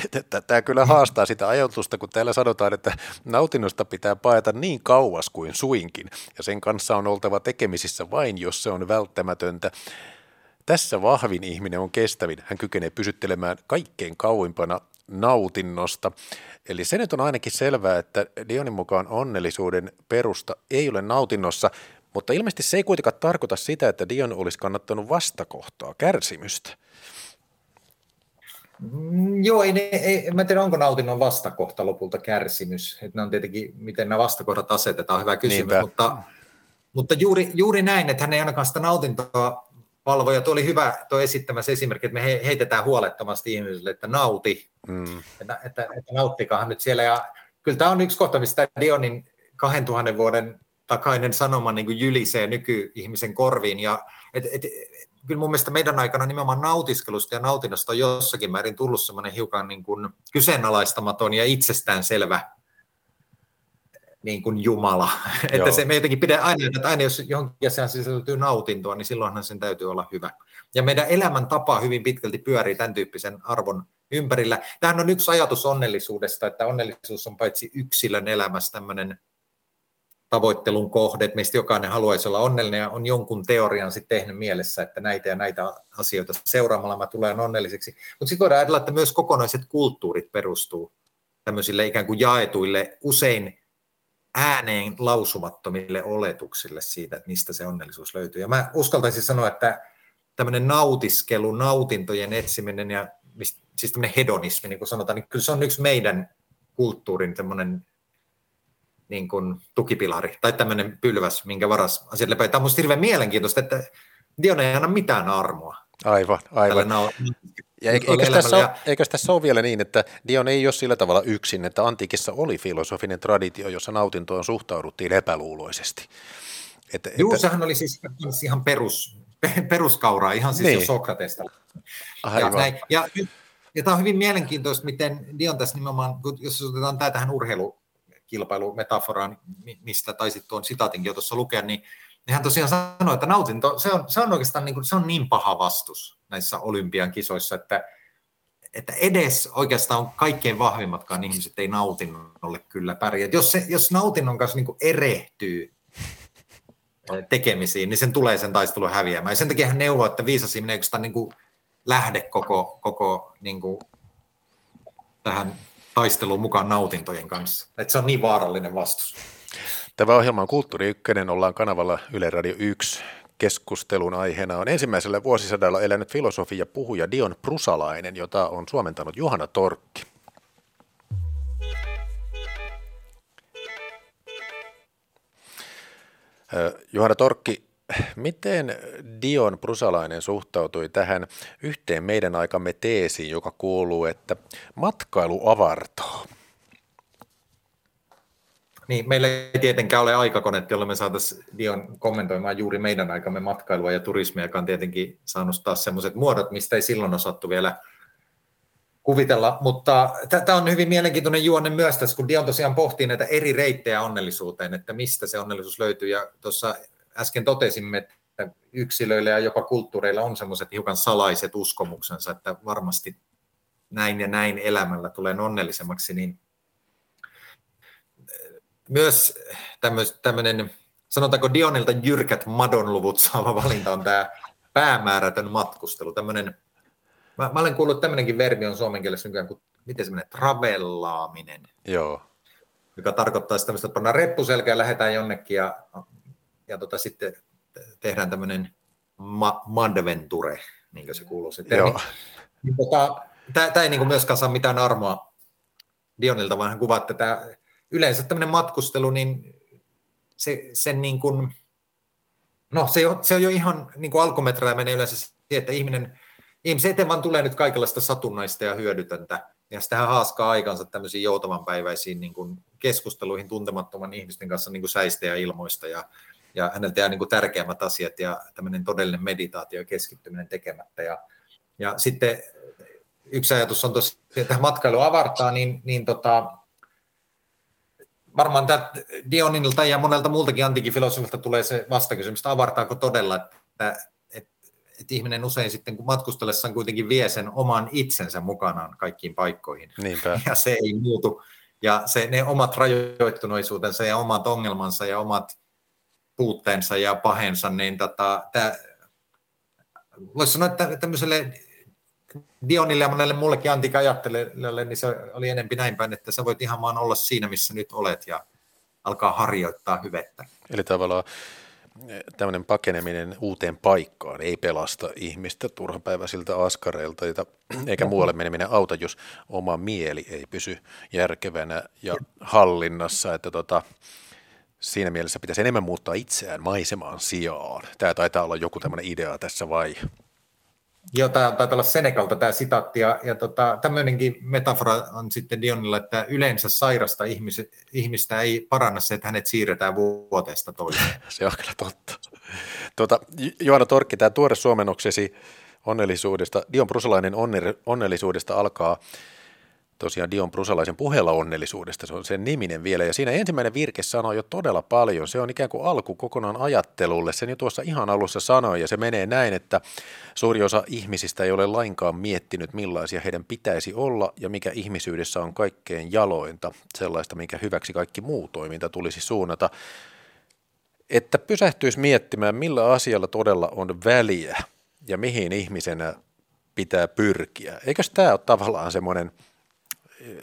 Tämä kyllä haastaa sitä ajatusta, kun täällä sanotaan, että nautinnosta pitää paeta niin kauas kuin suinkin, ja sen kanssa on oltava tekemisissä vain, jos se on välttämätöntä. Tässä vahvin ihminen on kestävin. Hän kykenee pysyttelemään kaikkein kauimpana nautinnosta. Eli se nyt on ainakin selvää, että Dionin mukaan onnellisuuden perusta ei ole nautinnossa, mutta ilmeisesti se ei kuitenkaan tarkoita sitä, että Dion olisi kannattanut vastakohtaa, kärsimystä. Mm, joo, ei, ei, mä en tiedä, onko nautinnon vastakohta lopulta kärsimys. Että on tietenkin, miten nämä vastakohdat asetetaan, hyvä kysymys. Niinpä. Mutta, mutta juuri, juuri näin, että hän ei ainakaan sitä nautintoa valvoja. Tuo oli hyvä tuo esittämässä esimerkki, että me heitetään huolettomasti ihmisille, että nauti, mm. että, että, että nauttikahan nyt siellä. Ja kyllä tämä on yksi kohta, mistä Dionin 2000 vuoden takainen sanoma niin kuin jylisee nykyihmisen korviin. Ja, et, et, kyllä mun mielestä meidän aikana nimenomaan nautiskelusta ja nautinnosta on jossakin määrin tullut semmoinen hiukan niin kuin kyseenalaistamaton ja itsestäänselvä niin kuin Jumala. että se me jotenkin pidä aina, että aina jos johonkin asiaan sisältyy nautintoa, niin silloinhan sen täytyy olla hyvä. Ja meidän elämäntapa hyvin pitkälti pyörii tämän tyyppisen arvon ympärillä. Tämähän on yksi ajatus onnellisuudesta, että onnellisuus on paitsi yksilön elämässä tämmöinen tavoittelun kohde, että meistä jokainen haluaisi olla onnellinen ja on jonkun teorian sitten tehnyt mielessä, että näitä ja näitä asioita seuraamalla mä tulen onnelliseksi. Mutta sitten voidaan ajatella, että myös kokonaiset kulttuurit perustuu tämmöisille ikään kuin jaetuille, usein ääneen lausumattomille oletuksille siitä, että mistä se onnellisuus löytyy. Ja mä uskaltaisin sanoa, että tämmöinen nautiskelu, nautintojen etsiminen ja siis tämmöinen hedonismi, niin kuin sanotaan, niin kyllä se on yksi meidän kulttuurin tämmöinen niin kuin tukipilari tai tämmöinen pylväs, minkä varas asiat lepää. Tämä on minusta hirveän mielenkiintoista, että Dion ei anna mitään armoa. Aivan, aivan. Ja eikö tässä, ole, eikö tässä ole vielä niin, että Dion ei ole sillä tavalla yksin, että antiikissa oli filosofinen traditio, jossa nautintoon suhtauduttiin epäluuloisesti. Että, Juu, että... sehän oli siis ihan perus, peruskauraa, ihan siis niin. jo Sokratesta. Ja, näin, ja, ja tämä on hyvin mielenkiintoista, miten Dion tässä nimenomaan, jos otetaan tämä tähän urheilukilpailumetaforaan, mistä taisit tuon sitaatinkin jo tuossa lukea, niin hän tosiaan sanoi, että nautinto, se on, se on oikeastaan niin, kuin, se on niin paha vastus näissä olympian kisoissa, että, että edes oikeastaan kaikkein vahvimmatkaan ihmiset ei nautinnolle kyllä pärjää. Jos, se, jos nautinnon kanssa niin erehtyy tekemisiin, niin sen tulee sen taistelun häviämään. Ja sen takia hän neuvoo, että viisas ihminen niin kuin lähde koko, koko niin kuin tähän taisteluun mukaan nautintojen kanssa. Että se on niin vaarallinen vastus. Tämä ohjelma on Kulttuuri Ykkönen, ollaan kanavalla Yle Radio 1. Keskustelun aiheena on ensimmäisellä vuosisadalla elänyt filosofi ja puhuja Dion Prusalainen, jota on suomentanut Johanna Torkki. Johanna Torkki, miten Dion Prusalainen suhtautui tähän yhteen meidän aikamme teesiin, joka kuuluu, että matkailu avartaa? Niin, meillä ei tietenkään ole aikakonetta, jolla me saataisiin Dion kommentoimaan juuri meidän aikamme matkailua ja turismia, joka on tietenkin saanut taas sellaiset muodot, mistä ei silloin osattu vielä kuvitella, mutta tämä on hyvin mielenkiintoinen juonne myös tässä, kun Dion tosiaan pohtii näitä eri reittejä onnellisuuteen, että mistä se onnellisuus löytyy, ja tuossa äsken totesimme, että yksilöillä ja jopa kulttuureilla on semmoiset hiukan salaiset uskomuksensa, että varmasti näin ja näin elämällä tulee onnellisemmaksi, niin myös tämmöinen, sanotaanko Dionilta jyrkät madonluvut saava valinta on tämä päämäärätön matkustelu, tämmöinen Mä, mä olen kuullut tämmöinenkin verbi on suomen kielessä nykyään kuin, miten semmoinen, travellaaminen. Joo. Joka tarkoittaa sitä, että pannaan reppuselkä ja lähdetään jonnekin ja, ja tota, sitten tehdään tämmöinen ma- madventure, niin kuin se kuuluu sitten. Joo. Niin, tota, Tämä ei niin myöskään saa mitään armoa Dionilta, vaan hän kuvaa, että tämä, yleensä tämmöinen matkustelu, niin se, sen niin kuin, no se, on, se on jo ihan niin kuin alkumetreillä menee yleensä siihen, että ihminen ihmisen eteen vaan tulee nyt kaikenlaista satunnaista ja hyödytöntä, ja sitähän haaskaa aikansa tämmöisiin joutavan päiväisiin niin kuin keskusteluihin tuntemattoman ihmisten kanssa niin kuin säistä ja ilmoista, ja, ja häneltä jää niin kuin tärkeimmät asiat ja tämmöinen todellinen meditaatio ja keskittyminen tekemättä. Ja, ja sitten yksi ajatus on tosiaan, että matkailu avartaa, niin, niin tota, varmaan tämä Dioninilta ja monelta muultakin antiikin filosofilta tulee se vastakysymys, että avartaako todella, että että ihminen usein sitten kun matkustellessaan kuitenkin vie sen oman itsensä mukanaan kaikkiin paikkoihin. Niinpä. Ja se ei muutu. Ja se, ne omat rajoittuneisuutensa ja omat ongelmansa ja omat puutteensa ja pahensa, niin tota, voisi sanoa, että tämmöiselle Dionille ja monelle muullekin antiikan ajattelijalle, niin se oli enempi näin päin, että sä voit ihan vaan olla siinä, missä nyt olet ja alkaa harjoittaa hyvettä. Eli tavallaan tämmöinen pakeneminen uuteen paikkaan ei pelasta ihmistä turhapäiväisiltä askareilta, eikä muualle meneminen auta, jos oma mieli ei pysy järkevänä ja hallinnassa, että tota, siinä mielessä pitäisi enemmän muuttaa itseään maisemaan sijaan. Tämä taitaa olla joku tämmöinen idea tässä vai? Joo, tämä taitaa olla Senekalta tämä sitaatti, ja, ja tota, tämmöinenkin metafora on sitten Dionilla, että yleensä sairasta ihmis, ihmistä ei paranna se, että hänet siirretään vuoteesta toiseen. se on kyllä totta. Tuota, Joana Torkki, tämä tuore suomennoksesi onnellisuudesta, Dion Brusalainen onnellisuudesta alkaa tosiaan Dion Brusalaisen puheella onnellisuudesta, se on sen niminen vielä, ja siinä ensimmäinen virke sanoo jo todella paljon, se on ikään kuin alku kokonaan ajattelulle, sen jo tuossa ihan alussa sanoi, ja se menee näin, että suuri osa ihmisistä ei ole lainkaan miettinyt, millaisia heidän pitäisi olla, ja mikä ihmisyydessä on kaikkein jalointa, sellaista, minkä hyväksi kaikki muu toiminta tulisi suunnata, että pysähtyisi miettimään, millä asialla todella on väliä, ja mihin ihmisenä pitää pyrkiä. Eikös tämä ole tavallaan semmoinen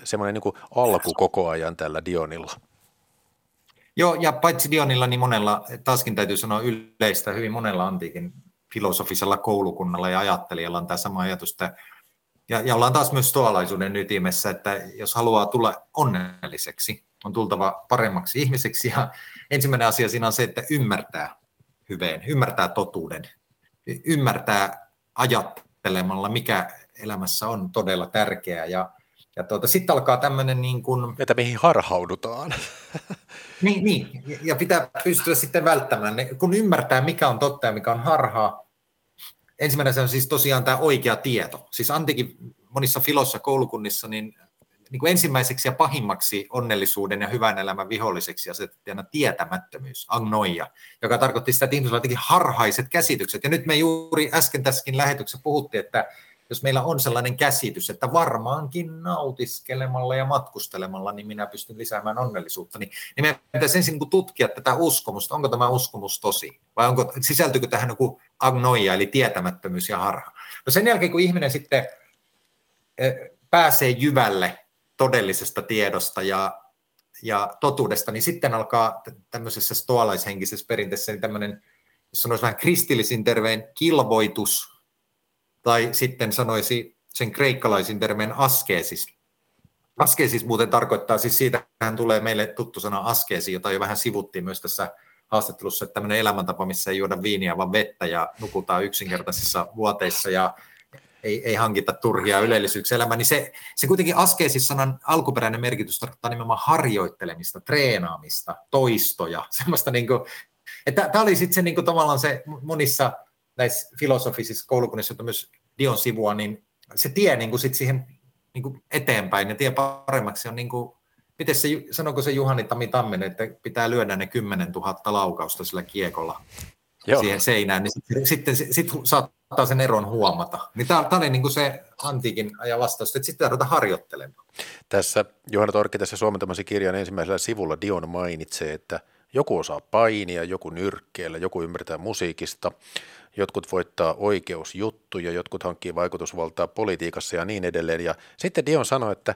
semmoinen niin alku koko ajan tällä Dionilla. Joo, ja paitsi Dionilla, niin monella, taaskin täytyy sanoa yleistä, hyvin monella antiikin filosofisella koulukunnalla ja ajattelijalla on tämä sama ajatus, että, ja, ja ollaan taas myös stoalaisuuden ytimessä, että jos haluaa tulla onnelliseksi, on tultava paremmaksi ihmiseksi, ja ensimmäinen asia siinä on se, että ymmärtää hyveen, ymmärtää totuuden, ymmärtää ajattelemalla, mikä elämässä on todella tärkeää, ja ja tuota, sitten alkaa tämmöinen niin kuin... Että mihin harhaudutaan. niin, niin, ja pitää pystyä sitten välttämään. Kun ymmärtää, mikä on totta ja mikä on harhaa, ensimmäinen se on siis tosiaan tämä oikea tieto. Siis antiikin monissa filossa koulukunnissa, niin, niin kuin ensimmäiseksi ja pahimmaksi onnellisuuden ja hyvän elämän viholliseksi asetettiin aina tietämättömyys, agnoia, joka tarkoitti sitä, että ihmisillä on harhaiset käsitykset. Ja nyt me juuri äsken tässäkin lähetyksessä puhuttiin, että jos meillä on sellainen käsitys, että varmaankin nautiskelemalla ja matkustelemalla, niin minä pystyn lisäämään onnellisuutta, niin, niin meidän pitäisi ensin niin tutkia tätä uskomusta, onko tämä uskomus tosi, vai onko, sisältyykö tähän joku agnoia, eli tietämättömyys ja harha. No sen jälkeen, kun ihminen sitten pääsee jyvälle todellisesta tiedosta ja, ja totuudesta, niin sitten alkaa tämmöisessä stoalaishenkisessä perinteessä niin tämmöinen, jos sanoisi vähän kristillisin terveen kilvoitus, tai sitten sanoisi sen kreikkalaisin termeen askeesis. Askeesis muuten tarkoittaa siis siitä, hän tulee meille tuttu sana askeesi, jota jo vähän sivuttiin myös tässä haastattelussa, että tämmöinen elämäntapa, missä ei juoda viiniä, vaan vettä ja nukutaan yksinkertaisissa vuoteissa. Ja ei, ei hankita turhia ylellisyyksiä elämään, niin se, se kuitenkin askeesis-sanan alkuperäinen merkitys tarkoittaa nimenomaan harjoittelemista, treenaamista, toistoja, semmoista niin kuin, että tämä oli sitten se niin kuin, tavallaan se monissa näissä filosofisissa koulukunnissa, joita myös Dion sivua, niin se tie niin kuin sit siihen niin kuin eteenpäin ja tie paremmaksi on niin kuin, miten se, sanoko se Juhani Tami Tamminen, että pitää lyödä ne 10 000 laukausta sillä kiekolla Joo. siihen seinään, niin sitten, sitten sit, sit saattaa sen eron huomata. Niin tämä, oli niin kuin se antiikin ajan vastaus, että sitten tarvitaan harjoittelemaan. Tässä Juhana Torkki tässä suomentamasi kirjan ensimmäisellä sivulla Dion mainitsee, että joku osaa painia, joku nyrkkeellä, joku ymmärtää musiikista, jotkut voittaa oikeusjuttuja, jotkut hankkii vaikutusvaltaa politiikassa ja niin edelleen. Ja sitten Dion sanoi, että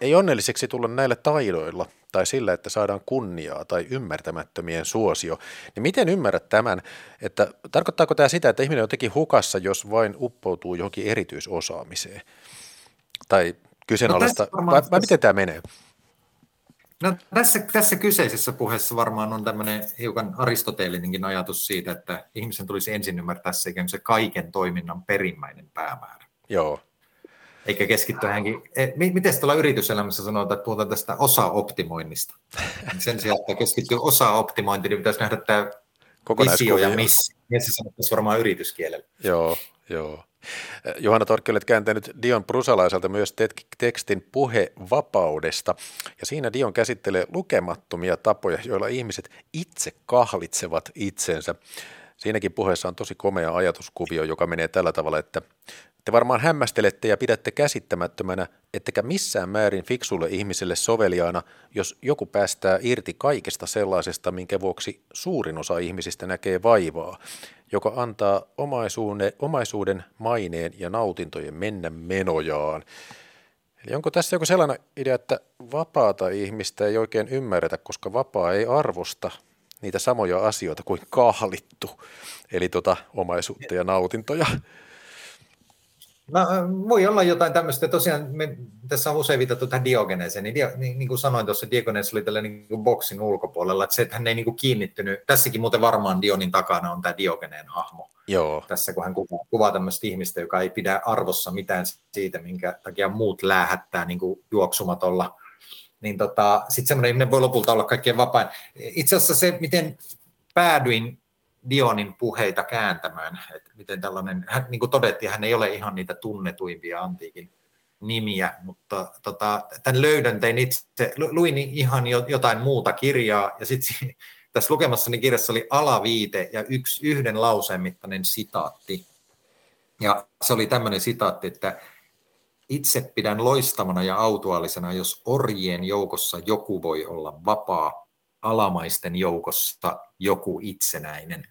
ei onnelliseksi tulla näillä taidoilla tai sillä, että saadaan kunniaa tai ymmärtämättömien suosio. Niin miten ymmärrät tämän, että tarkoittaako tämä sitä, että ihminen on jotenkin hukassa, jos vain uppoutuu johonkin erityisosaamiseen? Tai kyseenalaista, no vai, vai miten tämä menee? No, tässä, tässä kyseisessä puheessa varmaan on tämmöinen hiukan aristoteelinenkin ajatus siitä, että ihmisen tulisi ensin ymmärtää se, se kaiken toiminnan perimmäinen päämäärä. Joo. Eikä keskittyä hänkin. E, miten tuolla yrityselämässä sanotaan, että puhutaan tästä osa-optimoinnista? Sen sijaan, että keskittyy osa-optimointiin, niin pitäisi nähdä tämä visio ja missä. Missä sanottaisiin varmaan yrityskielellä. Joo, joo. Johanna Torkki, olet kääntänyt Dion Prusalaiselta myös tekstin puhevapaudesta, ja siinä Dion käsittelee lukemattomia tapoja, joilla ihmiset itse kahlitsevat itsensä. Siinäkin puheessa on tosi komea ajatuskuvio, joka menee tällä tavalla, että te varmaan hämmästelette ja pidätte käsittämättömänä, ettekä missään määrin fiksulle ihmiselle soveliaana, jos joku päästää irti kaikesta sellaisesta, minkä vuoksi suurin osa ihmisistä näkee vaivaa, joka antaa omaisuuden, omaisuuden maineen ja nautintojen mennä menojaan. Eli onko tässä joku sellainen idea, että vapaata ihmistä ei oikein ymmärretä, koska vapaa ei arvosta niitä samoja asioita kuin kahlittu, eli tota omaisuutta ja nautintoja? Äh, voi olla jotain tämmöistä. Tosiaan me, tässä on usein viitattu tähän Diogeneeseen. Niin, niin, niin kuin sanoin tuossa, Diogenes oli tällä niin kuin boksin ulkopuolella. Että se, että hän ei niin kuin kiinnittynyt. Tässäkin muuten varmaan Dionin takana on tämä Diogeneen hahmo. Joo. Tässä kun hän kuvaa, kuvaa tämmöistä ihmistä, joka ei pidä arvossa mitään siitä, minkä takia muut läähättää niin kuin juoksumatolla. Niin tota, sitten semmoinen ihminen voi lopulta olla kaikkein vapain. Itse asiassa se, miten päädyin Dionin puheita kääntämään. Että miten tällainen, hän, niin kuin todettiin, hän ei ole ihan niitä tunnetuimpia antiikin nimiä, mutta tota, tämän löydön tein itse, luin ihan jotain muuta kirjaa, ja sitten tässä lukemassani kirjassa oli alaviite ja yksi yhden lauseen mittainen sitaatti. Ja se oli tämmöinen sitaatti, että itse pidän loistavana ja autuaalisena, jos orjien joukossa joku voi olla vapaa, alamaisten joukossa joku itsenäinen.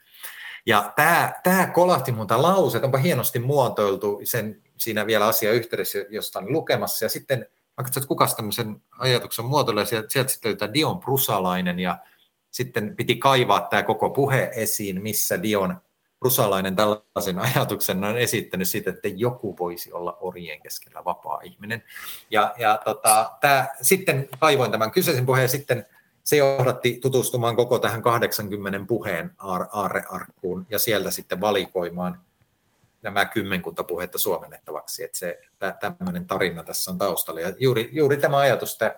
Ja tämä, tämä kolahti mun tämä lause, onpa hienosti muotoiltu sen siinä vielä asia yhteydessä, josta on lukemassa. Ja sitten mä katsoin, että kuka tämmöisen ajatuksen muotoilee, sieltä, sieltä sitten löytää Dion Prusalainen ja sitten piti kaivaa tämä koko puhe esiin, missä Dion Prusalainen tällaisen ajatuksen on esittänyt siitä, että joku voisi olla orjien keskellä vapaa ihminen. Ja, ja tota, tää, sitten kaivoin tämän kyseisen puheen ja sitten se johdatti tutustumaan koko tähän 80 puheen aarrearkkuun ja sieltä sitten valikoimaan nämä kymmenkunta puhetta suomennettavaksi. Että se, tämmöinen tarina tässä on taustalla. Ja juuri, juuri tämä ajatus, että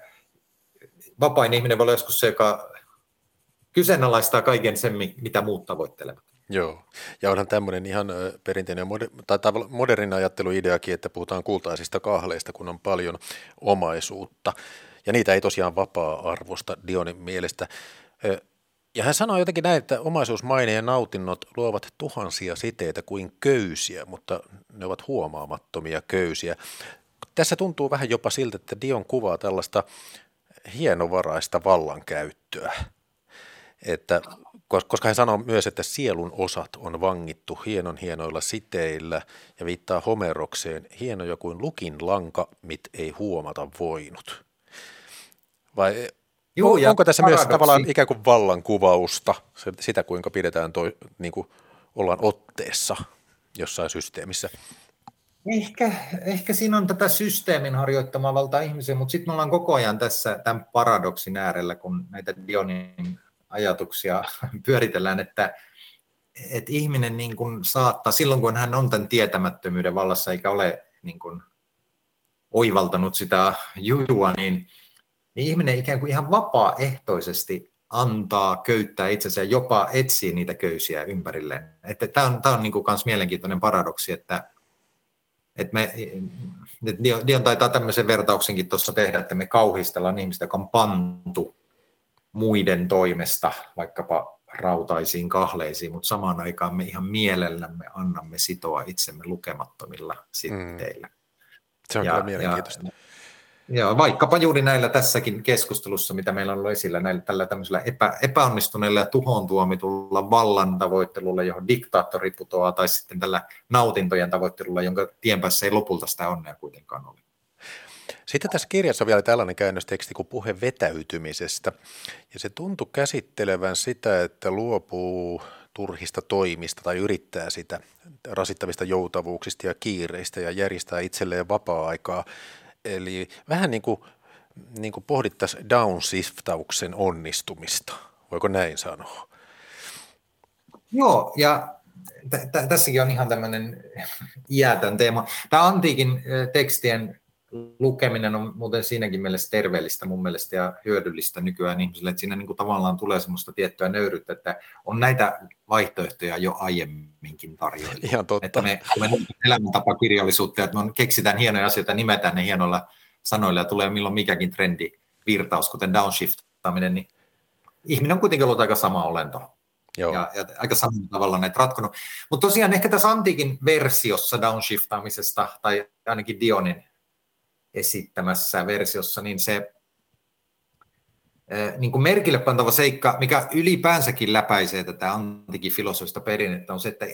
vapain ihminen voi olla joskus se, joka kyseenalaistaa kaiken sen, mitä muut tavoittelevat. Joo, ja onhan tämmöinen ihan perinteinen tai modernin ajatteluideakin, että puhutaan kultaisista kahleista, kun on paljon omaisuutta. Ja niitä ei tosiaan vapaa-arvosta Dionin mielestä. Ja hän sanoi jotenkin näin, että omaisuusmaine ja nautinnot luovat tuhansia siteitä kuin köysiä, mutta ne ovat huomaamattomia köysiä. Tässä tuntuu vähän jopa siltä, että Dion kuvaa tällaista hienovaraista vallankäyttöä. Että, koska hän sanoo myös, että sielun osat on vangittu hienon hienoilla siteillä ja viittaa Homerokseen hienoja kuin lukin lanka, mit ei huomata voinut. Vai on, onko tässä paradoksi. myös tavallaan ikään kuin vallankuvausta, sitä kuinka pidetään, toi, niin kuin ollaan otteessa jossain systeemissä? Ehkä, ehkä siinä on tätä systeemin harjoittamaa valtaa ihmisiä, mutta sitten me ollaan koko ajan tässä tämän paradoksin äärellä, kun näitä Dionin ajatuksia pyöritellään, että että ihminen niin kuin saattaa, silloin kun hän on tämän tietämättömyyden vallassa eikä ole niin kuin oivaltanut sitä jujua, niin, niin ihminen ikään kuin ihan vapaaehtoisesti antaa köyttää itsensä ja jopa etsii niitä köysiä ympärilleen. Että tämä on, tämä on niin kuin myös mielenkiintoinen paradoksi, että, että me, Dion taitaa tämmöisen vertauksenkin tuossa tehdä, että me kauhistellaan ihmistä, joka on pantu muiden toimesta vaikkapa rautaisiin kahleisiin, mutta samaan aikaan me ihan mielellämme annamme sitoa itsemme lukemattomilla sitteillä. Mm. Se on ja, kyllä mielenkiintoista. Ja, Joo, vaikkapa juuri näillä tässäkin keskustelussa, mitä meillä on ollut esillä, näillä tällä tämmöisellä epä, epäonnistuneella ja tuhon tuomitulla vallan tavoittelulla, johon diktaattori putoaa, tai sitten tällä nautintojen tavoittelulla, jonka tien päässä ei lopulta sitä onnea kuitenkaan ole. Sitten tässä kirjassa on vielä tällainen käännösteksti kuin puhe vetäytymisestä, ja se tuntui käsittelevän sitä, että luopuu turhista toimista tai yrittää sitä rasittavista joutavuuksista ja kiireistä ja järjestää itselleen vapaa-aikaa Eli vähän niin kuin, niin kuin pohdittaisiin downshiftauksen onnistumista. Voiko näin sanoa? Joo, ja t- t- tässäkin on ihan tämmöinen iätön teema. Tämä antiikin tekstien lukeminen on muuten siinäkin mielessä terveellistä mun mielestä ja hyödyllistä nykyään ihmisille, että siinä niin kuin tavallaan tulee semmoista tiettyä nöyryyttä, että on näitä vaihtoehtoja jo aiemminkin tarjoilla. Ihan totta. Että me, me elämäntapakirjallisuutta, että me keksitään hienoja asioita, nimetään ne hienoilla sanoilla ja tulee milloin mikäkin trendi virtaus, kuten downshiftaminen, niin ihminen on kuitenkin ollut aika sama olento. Joo. Ja, ja aika samalla tavalla näitä ratkonut. Mutta tosiaan ehkä tässä antiikin versiossa downshiftamisesta, tai ainakin Dionin esittämässä versiossa, niin se niin kuin merkille pantava seikka, mikä ylipäänsäkin läpäisee tätä antikin filosofista perinnettä, on se, että,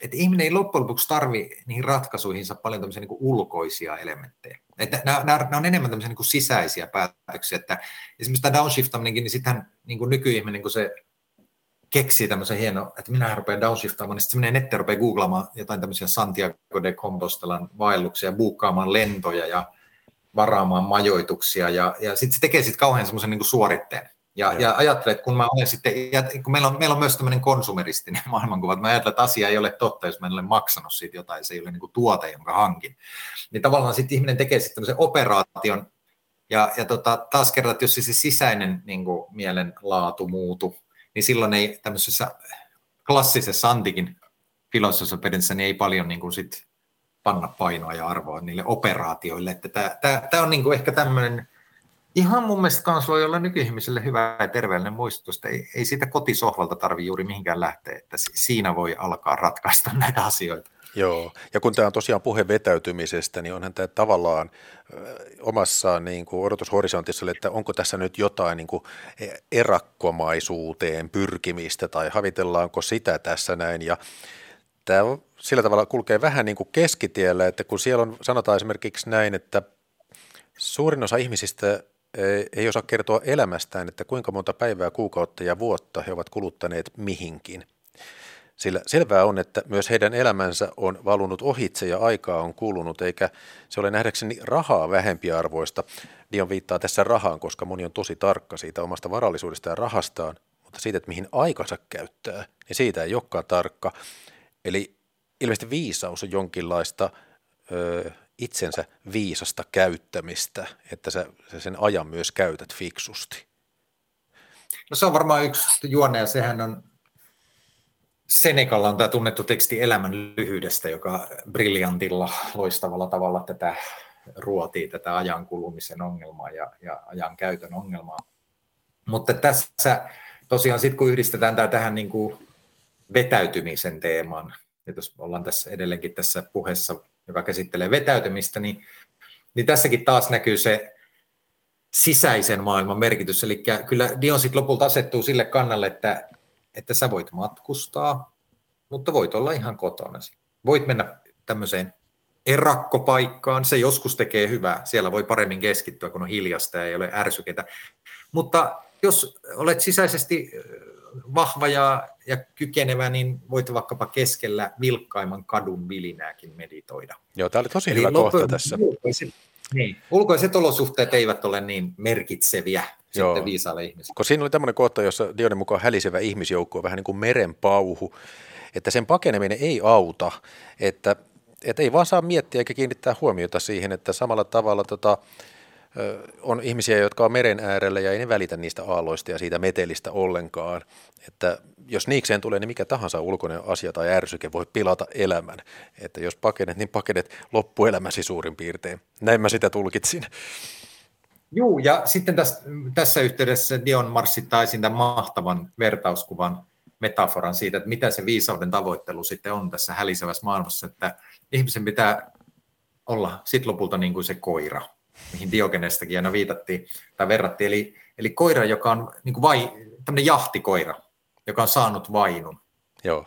että ihminen ei loppujen lopuksi tarvi niihin ratkaisuihinsa paljon tämmöisiä niin kuin ulkoisia elementtejä. Että nämä, nämä, on enemmän tämmöisiä niin kuin sisäisiä päätöksiä. Että esimerkiksi tämä downshiftaminenkin, niin sittenhän niin kuin nykyihminen, kun se keksii tämmöisen hieno, että minä rupean downshiftaamaan, niin sitten se menee nettiin rupeaa googlaamaan jotain tämmöisiä Santiago de Compostelan vaelluksia, buukkaamaan lentoja ja varaamaan majoituksia ja, ja sitten se tekee sitten kauhean semmoisen niin suoritteen. Ja, ja ajattelen, että kun mä olen sitten, ja kun meillä on, meillä on myös tämmöinen konsumeristinen maailmankuva, että mä ajattelen, että asia ei ole totta, jos mä en ole maksanut siitä jotain, se ei ole niin kuin tuote, jonka hankin. Niin tavallaan sitten ihminen tekee sitten tämmöisen operaation, ja, ja tota, taas kerran, että jos se sisäinen niin kuin mielenlaatu muutu, niin silloin ei tämmöisessä klassisessa antikin filosofissa niin ei paljon niin kuin sit panna painoa ja arvoa niille operaatioille. Tämä, on niin kuin ehkä tämmöinen, ihan mun mielestä kans voi olla nykyihmiselle hyvä ja terveellinen muistutus, ei, ei siitä kotisohvalta tarvi juuri mihinkään lähteä, että siinä voi alkaa ratkaista näitä asioita. Joo, ja kun tämä on tosiaan puhe vetäytymisestä, niin onhan tämä tavallaan omassa niin kuin odotushorisontissa, että onko tässä nyt jotain niin kuin erakkomaisuuteen pyrkimistä tai havitellaanko sitä tässä näin. Ja tämä sillä tavalla kulkee vähän niin kuin keskitiellä, että kun siellä on, sanotaan esimerkiksi näin, että suurin osa ihmisistä ei, ei osaa kertoa elämästään, että kuinka monta päivää, kuukautta ja vuotta he ovat kuluttaneet mihinkin. Sillä selvää on, että myös heidän elämänsä on valunut ohitse ja aikaa on kulunut, eikä se ole nähdäkseni rahaa vähempiarvoista. Dion viittaa tässä rahaan, koska moni on tosi tarkka siitä omasta varallisuudesta ja rahastaan, mutta siitä, että mihin aikansa käyttää, niin siitä ei olekaan tarkka. Eli ilmeisesti viisaus on jonkinlaista ö, itsensä viisasta käyttämistä, että sä, sä sen ajan myös käytät fiksusti. No se on varmaan yksi juonne ja sehän on Senekalla on tämä tunnettu teksti elämän lyhyydestä, joka briljantilla, loistavalla tavalla tätä ruotii tätä ajan kulumisen ongelmaa ja, ja ajan käytön ongelmaa. Mutta tässä tosiaan sitten kun yhdistetään tämä tähän niin kuin vetäytymisen teemaan, ja jos ollaan tässä edelleenkin tässä puheessa, joka käsittelee vetäytymistä, niin, niin tässäkin taas näkyy se sisäisen maailman merkitys. Eli kyllä Dion sitten lopulta asettuu sille kannalle, että, että sä voit matkustaa, mutta voit olla ihan kotona. Voit mennä tämmöiseen erakkopaikkaan, se joskus tekee hyvää, siellä voi paremmin keskittyä, kun on hiljasta ja ei ole ärsyketä. Mutta jos olet sisäisesti vahva ja, ja kykenevä, niin voit vaikkapa keskellä vilkkaimman kadun vilinääkin meditoida. Joo, tämä oli tosi Eli hyvä loppu, kohta tässä. Ulkoiset, niin, ulkoiset olosuhteet eivät ole niin merkitseviä Joo. sitten viisaalle ihmiselle. Kun siinä oli tämmöinen kohta, jossa Dionin mukaan hälisevä ihmisjoukko on vähän niin kuin merenpauhu, että sen pakeneminen ei auta, että, että ei vaan saa miettiä eikä kiinnittää huomiota siihen, että samalla tavalla tota, on ihmisiä, jotka on meren äärellä ja ei ne välitä niistä aalloista ja siitä metelistä ollenkaan. Että jos niikseen tulee, niin mikä tahansa ulkoinen asia tai ärsyke voi pilata elämän. Että jos pakenet, niin pakenet loppuelämäsi suurin piirtein. Näin mä sitä tulkitsin. Joo, ja sitten tässä, tässä yhteydessä Dion marssittaa esiin tämän mahtavan vertauskuvan metaforan siitä, että mitä se viisauden tavoittelu sitten on tässä hälisevässä maailmassa, että ihmisen pitää olla sitten lopulta niin kuin se koira, mihin Diogenestakin aina viitattiin tai verrattiin, eli, eli koira, joka on niin kuin vai, tämmöinen jahtikoira, joka on saanut vainun. Joo.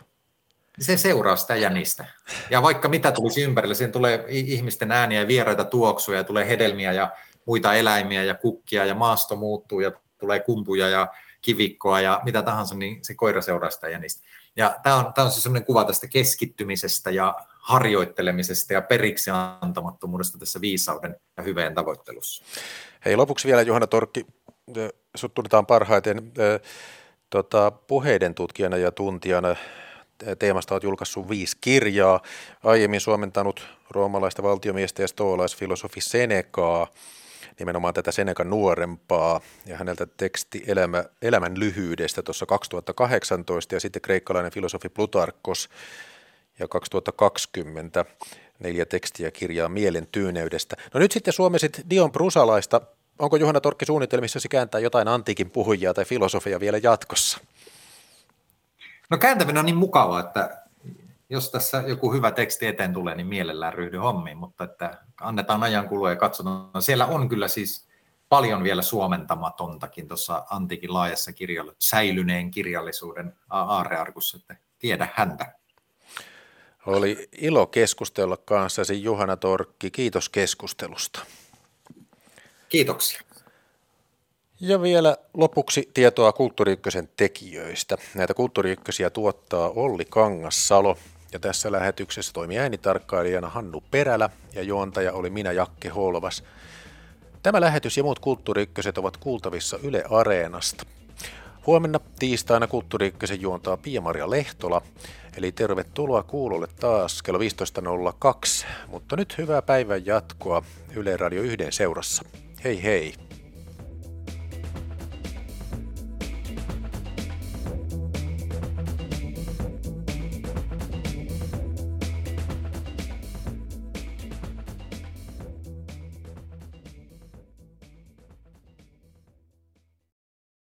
Se seuraa sitä jänistä. Ja vaikka mitä tulisi ympärille, siihen tulee ihmisten ääniä ja vieraita tuoksuja, ja tulee hedelmiä ja muita eläimiä ja kukkia ja maasto muuttuu ja tulee kumpuja ja kivikkoa ja mitä tahansa, niin se koira seuraa sitä jänistä. Ja tämä on, tämä on siis sellainen kuva tästä keskittymisestä ja harjoittelemisesta ja periksi antamattomuudesta tässä viisauden ja hyveen tavoittelussa. Hei, lopuksi vielä Johanna Torkki, sut tunnetaan parhaiten tota, puheiden tutkijana ja tuntijana. Teemasta olet julkaissut viisi kirjaa, aiemmin suomentanut roomalaista valtiomiestä ja stoolaisfilosofi Senecaa, nimenomaan tätä Senekan nuorempaa ja häneltä teksti Elämä, Elämän lyhyydestä tuossa 2018 ja sitten kreikkalainen filosofi Plutarkos ja 2020 neljä tekstiä kirjaa mielen tyyneydestä. No nyt sitten suomesit Dion Prusalaista. Onko Juhana Torkki suunnitelmissasi kääntää jotain antiikin puhujia tai filosofia vielä jatkossa? No kääntäminen on niin mukavaa, että jos tässä joku hyvä teksti eteen tulee, niin mielellään ryhdy hommiin, mutta että annetaan ajan kulua ja katsotaan. Siellä on kyllä siis paljon vielä suomentamatontakin tuossa antiikin laajassa kirjalla, säilyneen kirjallisuuden aarearkussa, että tiedä häntä. Oli ilo keskustella kanssasi Juhana Torkki. Kiitos keskustelusta. Kiitoksia. Ja vielä lopuksi tietoa Kulttuuri tekijöistä. Näitä Kulttuuri tuottaa Olli Kangassalo ja tässä lähetyksessä toimi äänitarkkailijana Hannu Perälä ja juontaja oli minä Jakke Holvas. Tämä lähetys ja muut Kulttuuri ovat kuultavissa Yle Areenasta. Huomenna tiistaina Kulttuuri juontaa Pia-Maria Lehtola, eli tervetuloa kuulolle taas kello 15.02. Mutta nyt hyvää päivän jatkoa Yle Radio 1 seurassa. Hei hei!